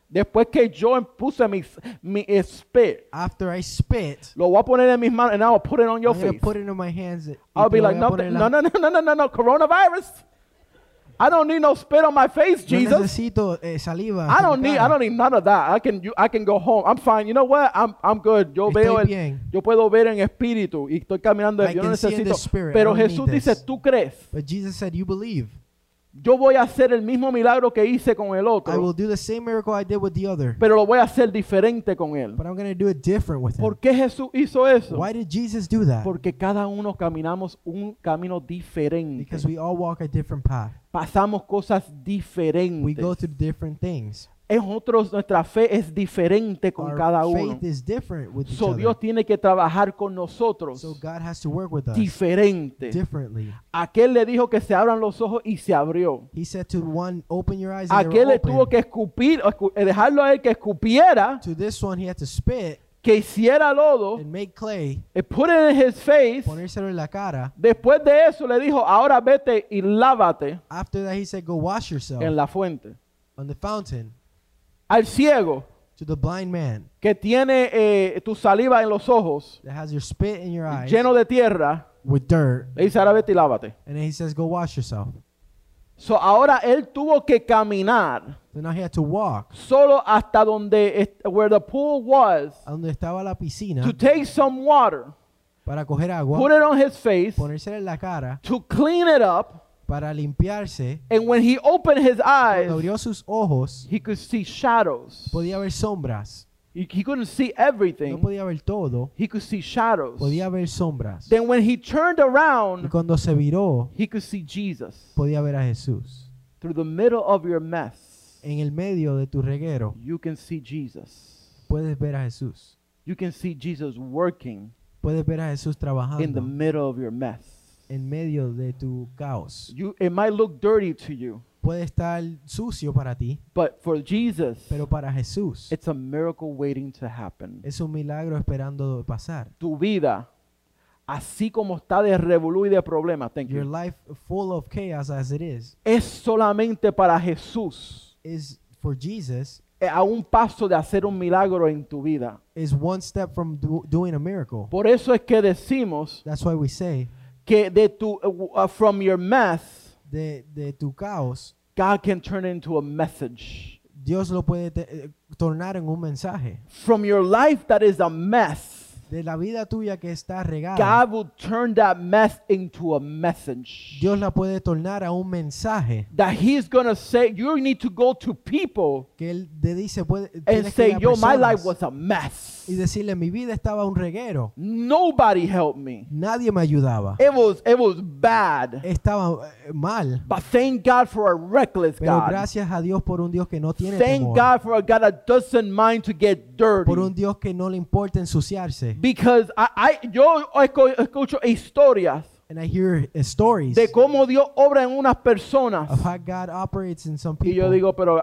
Después que yo puse mi, mi spit, after I spit. lo voy a poner en mis manos and I'll put it on your I'm face. put it in my hands. I'll be like, voy a no, no, no, no, no, no, no, no, coronavirus. I don't need no spit on my face, Jesus. necesito eh, saliva. I don't need, I don't need none of that. I can, you, I can go home. I'm fine. You know what? I'm, I'm good. Yo Estoy veo, el, bien. yo puedo ver en espíritu y estoy caminando. I Yo no can see the necesito. spirit. Pero Jesús dice, tú crees. But Jesus said, You believe. Yo voy a hacer el mismo milagro que hice con el I will otro, do the same miracle I did with the other. pero lo voy a hacer diferente con él. But I'm going to do it different with him. ¿Por qué Jesús hizo eso? Why did Jesus do that? Porque cada uno caminamos un camino diferente. Because we all walk a different path. Pasamos cosas We diferentes. go through different things. Es otros, nuestra fe es diferente con Our cada uno. So. Dios tiene que trabajar con nosotros So God has to work with us diferente. differently. Aquel le dijo que se abran los ojos y se abrió. He said to one, "Open your eyes." And they Aquel le tuvo que escupir, eh, dejarlo a él que escupiera, To this one, he had to spit que hiciera lodo, and make clay, eh, put it in his face. ponérselo en la cara. Después de eso le dijo, ahora vete y lávate After that, he said, "Go wash yourself en la fuente. on the fountain." Al ciego To the blind man que tiene eh, tu saliva en los ojos, that has your spit in your eyes lleno de tierra, with dirt, le dice, ahora vete y lávate. and then he says, "Go wash yourself." So ahora él tuvo que caminar So now he had to walk solo hasta donde, where the pool was, a donde estaba la piscina to take some water, para coger agua, put it on his face, ponérsela en la cara to clean it up, para limpiarse. and when he opened his eyes, Cuando abrió sus ojos, he could see shadows. podía ver sombras. He, he couldn't see No everything. podía ver todo, He could see shadows. podía ver sombras. Then when he turned Y around, cuando se viró, he could see Jesus. podía ver a Jesús. Through the middle of your mess, En el medio de tu reguero, you can see Jesus. puedes ver a Jesús. You can see Jesus working Puedes ver a Jesús in the trabajando middle of your mess. En medio de tu caos. You, it might look dirty to you, Puede estar sucio para ti, but for Jesus, pero para Jesús it's a miracle waiting to happen. es un milagro esperando pasar. Tu vida, así como está de revolú y de problemas, thank Your you, life full of chaos as it is, es solamente para Jesús. is for Jesus, A un paso de hacer un milagro en tu vida. is one step from do- doing a miracle. Por eso es que decimos That's why we say, que de tu, uh, from your mess, de, de tu caos, God can turn it into a message. Dios lo puede te- eh, tornar en un mensaje. From your life that is a mess, De la vida tuya que está regada, God will turn that mess into a message. Dios la puede tornar a un mensaje That He's gonna say, you need to go to people que Él te dice, puede, and tienes que ir say, a yo, my life was a mess. Y decirle, mi vida estaba un reguero. Nobody helped me. Nadie me ayudaba. It was, it was bad. Estaba eh, mal. But thank God for a reckless Pero God. gracias a Dios por un Dios que no tiene Thank temor. God for a God that doesn't mind to get dirty. Por un Dios que no le importa ensuciarse. Because I, I, yo escu- escucho historias And I hear stories de cómo Dios obra en unas personas. of how God operates in some Y yo people. digo, pero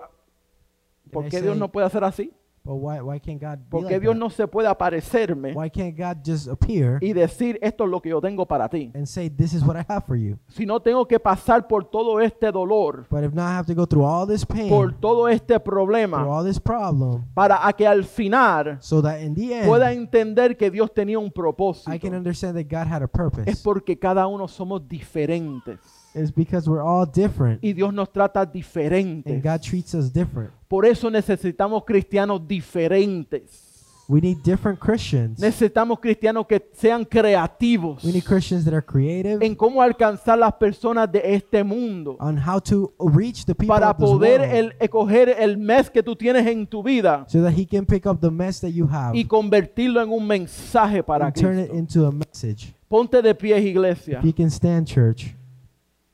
¿por qué Dios no puede hacer así? But why, why can't God be ¿Por qué like Dios that? no se puede aparecerme Why can't God just appear y decir esto es lo que yo tengo para ti? and say, this is what I have for you? Si no tengo que pasar por todo este dolor, But if not, I have to go through all this pain, por todo este through problema, all this problem, para a que al final so that in the end, pueda entender que Dios tenía un I propósito. can understand that God had a Es purpose. porque cada uno somos diferentes It's because we're all different. y Dios nos trata diferentes. And God treats us different. Por eso necesitamos cristianos diferentes. We need different Christians. Necesitamos cristianos que sean creativos We need Christians that are creative en cómo alcanzar las personas de este mundo. on how to reach the people Para of this poder world el, escoger el mes que tú tienes en tu vida so that he can pick up the mess that you have y convertirlo en un mensaje para and turn it Cristo. into a message. Ponte de pie, iglesia. If you can stand, church,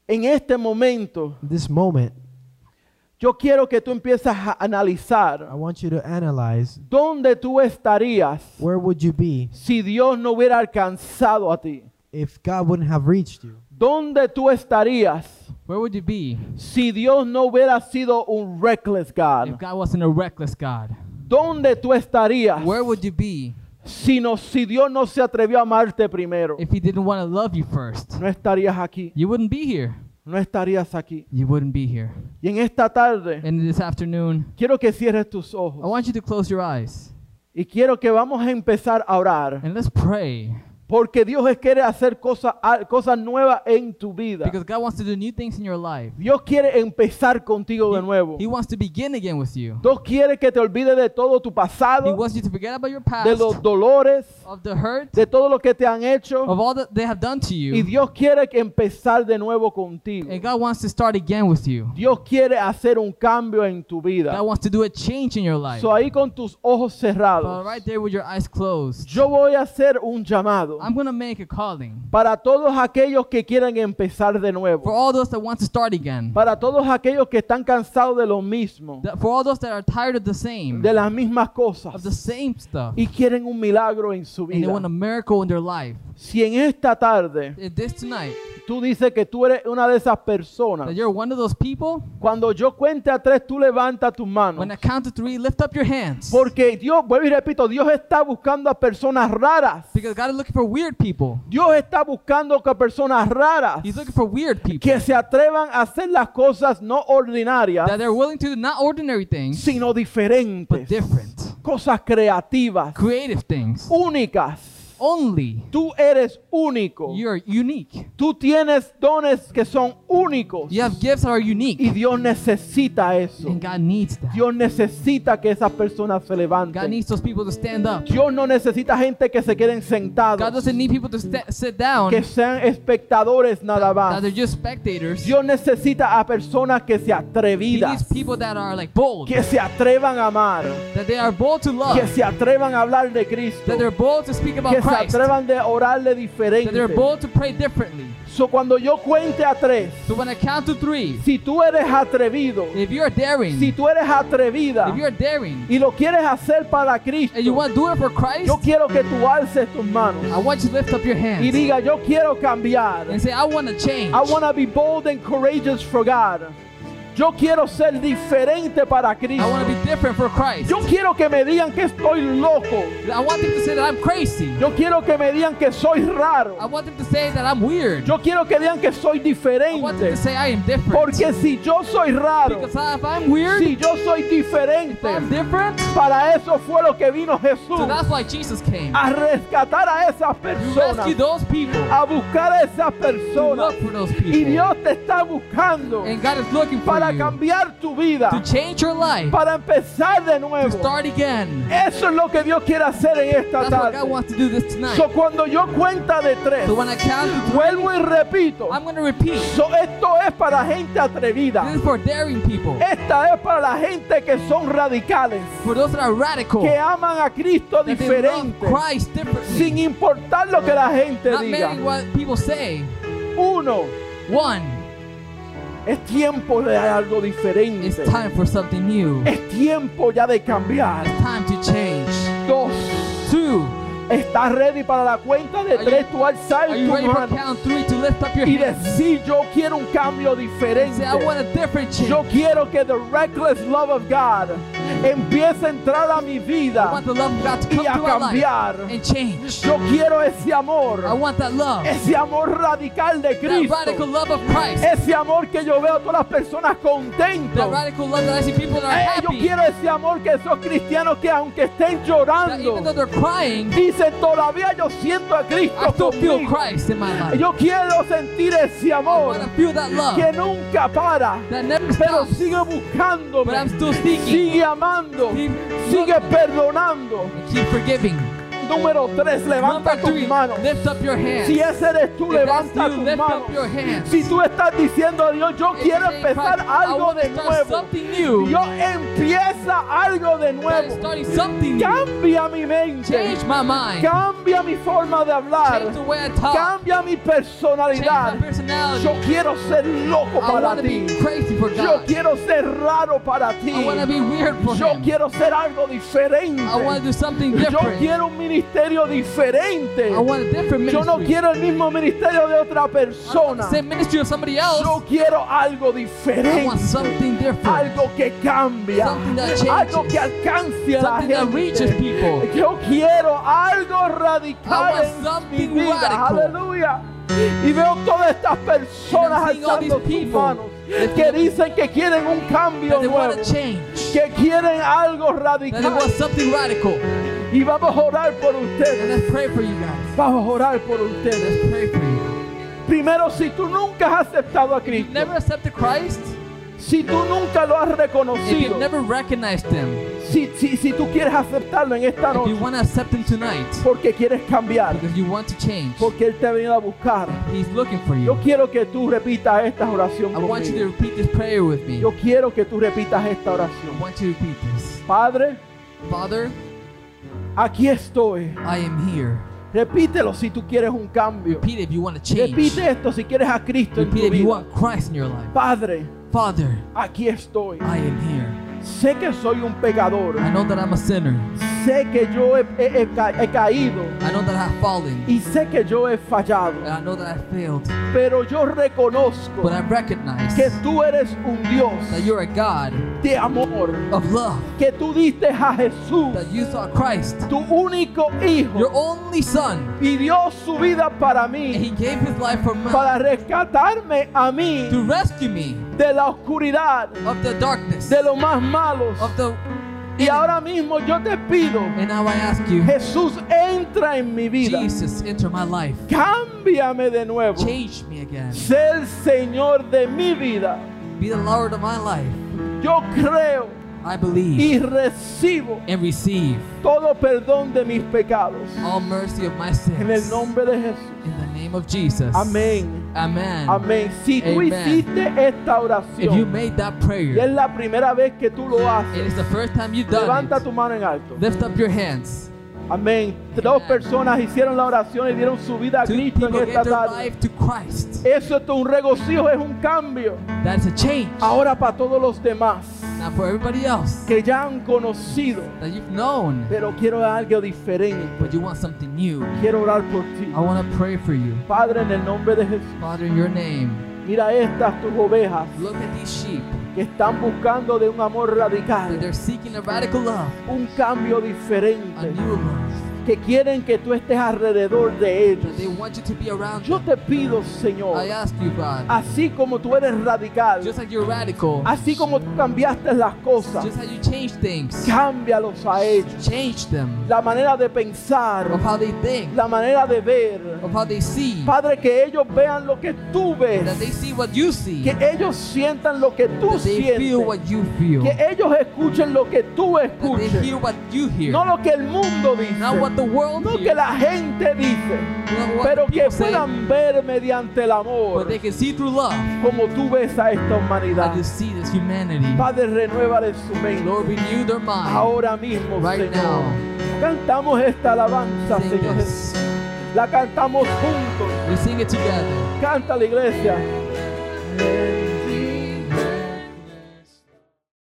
En este momento, this moment, yo quiero que tú empieces a I analizar want you to analyze dónde tú estarías where would you be si Dios no hubiera alcanzado a ti. if God wouldn't have reached you? ¿Dónde tú estarías Where would you be si Dios no hubiera sido un reckless if God? God wasn't a reckless God? ¿Dónde tú estarías Where would you be si, no, si Dios no se atrevió a amarte primero? if He didn't want to love you first? No estarías aquí, You wouldn't be here. no estarías aquí. You wouldn't be here. Y en esta tarde And this afternoon, quiero que cierres tus I ojos want you to close your eyes y quiero que vamos a empezar a orar and let's pray porque Dios quiere hacer cosas a- cosas nuevas en tu vida. because God wants to do new things in your life. Dios quiere empezar contigo de nuevo. He wants to begin again with you. Dios quiere que te olvides de todo tu He pasado, wants you to forget about your de past, los dolores, of the hurt, de todo lo que te han hecho. of all that they have done to Y you. Dios quiere que empezar de nuevo contigo. And God wants to start again with you. Dios quiere hacer un cambio en tu vida. God wants to do a change in your life. So ahí con tus ojos cerrados, right there with your eyes closed, yo voy a hacer un llamado. Llamado I'm to make a calling para todos aquellos que quieren empezar de for nuevo, all those that want to start again. para todos aquellos que están cansados de lo mismo, for all those that are tired of the same, de las mismas cosas of the same stuff, y quieren un milagro en su and they vida. want a miracle in their life. Si en esta tarde If This tonight, tú dices que tú eres una de esas personas, that you're one of those people, cuando yo cuente a tres, tú levantas tus manos. when I count to three, lift up your hands. Porque Dios, vuelvo y repito, Dios está buscando a personas raras. Because God is looking for weird people. Dios está buscando a personas raras He's looking for weird people que se atrevan a hacer las cosas no ordinarias, that they're willing to do not ordinary things, sino but diferentes. different, Cosas creativas, creative things. únicas. Only Tú eres único. you're unique. Tú tienes dones que son únicos. You have gifts that are Y unique, Dios necesita eso. and God needs that. Dios necesita que esas personas se God levanten. needs those people to stand up. Dios no necesita gente que se queden God sentados, doesn't need people to sit down, que sean espectadores nada that más. they're just spectators. Dios necesita a personas que se He needs atrevidas, people that are like bold, que se atrevan a amar, that they are bold to love, que se atrevan a hablar de Cristo, that they're bold to speak about que se atrevan de orarle that diferente. they're bold to pray differently. So, cuando yo cuente a tres, So when I count to three, si tú eres atrevido, if you're daring, si tú eres atrevida if you're daring, y lo quieres hacer para Cristo, and you want to do it for Christ, yo quiero que tú alces tus manos I want you to lift up your y hands diga, yo quiero cambiar. and say, I want to change. I want to be bold and courageous for God. Yo quiero ser diferente para I want to Cristo. be different for Christ. Yo quiero que me digan que estoy loco. I want them to say that I'm crazy. Yo quiero que me digan que soy I raro. want them to say that I'm weird. Yo quiero que digan que soy I want them diferente. to say I am different. Porque si yo soy raro, Because if I'm weird, si yo soy if diferente, I'm different, para eso fue lo que vino Jesús. so that's why Jesus came. A rescatar a esas personas. rescue those people. A buscar a esas To personas. look for those Y people. Dios te está buscando And God is looking for para cambiar tu vida. to change your life, Para empezar de to nuevo. start again. Eso es lo que Dios quiere hacer en esta That's what God tarde. wants to do this tonight. So, cuando yo cuenta de tres, So when I count to three, vuelvo y repito. I'm going to repeat. So, esto es para gente atrevida. This is for daring people, Esta es para la gente que son radicales, for those that are radical, que aman a Cristo diferente, Christ differently, sin importar lo que la gente not diga. what people say. Uno, One, es tiempo de algo it's diferente. time for something new. Es tiempo ya de cambiar. It's time to change. Dos, Two, estás ready para la cuenta de Are tres, you- tú alzar tu mano y decir yo quiero un cambio diferente. Say, I want a different change. Yo quiero que the reckless love of God empiece a entrar a mi vida y a cambiar. Yo quiero ese amor, ese amor radical de Cristo, ese amor que yo veo a todas las personas are Eh, yo quiero ese amor que esos cristianos que aunque estén llorando, crying, dicen todavía yo siento a Cristo conmigo. Yo quiero sentir ese amor que nunca para, pero sigue buscándome, sigue amando, Keep sigue perdonando. keep forgiving. Número tres, levanta Number tus manos. lift up your hands. Si ese eres tú, If levanta you, tus manos. Si tú estás diciendo a Dios, yo If quiero empezar algo de nuevo. new. Dios empieza algo de nuevo. new. Cambia mi mente. Change my mind. Cambia mi forma de hablar. Change the way I talk. Cambia mi personalidad. Yo quiero ser loco para ti. Yo quiero ser raro para ti. Yo quiero ser algo diferente. Yo quiero un ministerio diferente. I want a different Yo no ministry. quiero el mismo ministerio de otra persona. Yo quiero algo I diferente. want something different. Algo que cambia. Something that changes. Algo que alcance a la Something that reaches gente. people. Yo quiero algo I radical en mi vida. Aleluya. Y veo todas estas personas alzando sus manos que dicen que quieren un cambio nuevo, que quieren algo radical. Y vamos a orar por ustedes. let's pray for you guys. Vamos a orar por ustedes. Let's pray for you. Primero, si tú nunca has aceptado a Cristo, never accepted Christ. si tú nunca lo has reconocido, si, si, si tú quieres aceptarlo en esta noche, want to accept Him tonight. porque quieres cambiar, Because you want to change. porque Él te ha venido a buscar, He's looking for yo you que tú repitas esta oración I want you to conmigo. repeat this prayer with me. Yo quiero que tú repitas esta I oración. want you to repeat this. Padre, Father, aquí estoy. I am here. Repítelo si tú quieres un cambio. Repeat if you want to change. Repite esto si quieres a Cristo en Repeat tu it if you vida. want Christ in your life. Padre, Father, aquí estoy. I am here. Sé que soy un pecador. I know that I'm a sinner. Sé que yo he, he- he ca- he caído. I know that I have fallen. Y sé que yo he fallado. And I know that I failed. Pero yo reconozco But I recognize que tú eres un Dios that you're a God de amor. of love. Que tú diste a Jesús, That you saw Christ, tu único hijo, your only son. y dio su vida para And he mí, gave his life for me para rescatarme a mí to rescue me de la oscuridad, of the darkness, de los más malos. of the Y ahora mismo yo te pido, you, Jesús, entra en mi vida. Jesus, enter my life. Cámbiame de nuevo. Change me again. Sé el Señor de mi vida. Be the Lord of my life. Yo creo I believe y recibo and receive todo perdón de mis pecados. all mercy of my En el sins. nombre de Jesús. In the name of Jesus. Amén. Amen. Amén. Si tú Amen. hiciste esta If you oración made that y es prayer, la primera vez que tú lo it haces, is the first time you've done levanta it. tu mano en alto. Lift up your hands. Amén. Dos Amen. personas hicieron la oración y dieron su vida a Two Cristo en esta tarde. life to Christ. Eso es un regocijo, es un cambio. That's a change. Ahora para todos los demás Now for everybody else que ya han conocido, that you've known, pero quiero algo diferente. but you want something new, Quiero orar por ti. I want to pray for you. Padre, en el nombre de Jesús, Father, in your name, mira estas tus ovejas look at these sheep que están buscando de un amor that radical, they're seeking a radical love, un cambio a diferente, new love, que quieren que tú estés alrededor de ellos. want you to be around Yo te pido, Señor, I ask you, God, así como tú eres radical, just like you're radical, así como tú cambiaste las cosas, things, cámbialos a ellos. them La manera de pensar, think, la manera de ver. of how they see, Padre, que ellos vean lo que tú ves, see que ellos sientan lo que tú sientes, que ellos escuchen lo que tú escuches, no lo que el mundo dice, no que la gente dice, pero que puedan ver mediante el amor but they can see through love como tú ves a esta humanidad. you see this humanity. Padre, renueva de su mente Lord, renew their mind. ahora mismo, Right Señor. now. Cantamos esta alabanza, Sing Señor. La cantamos juntos. We sing it together. Canta la iglesia.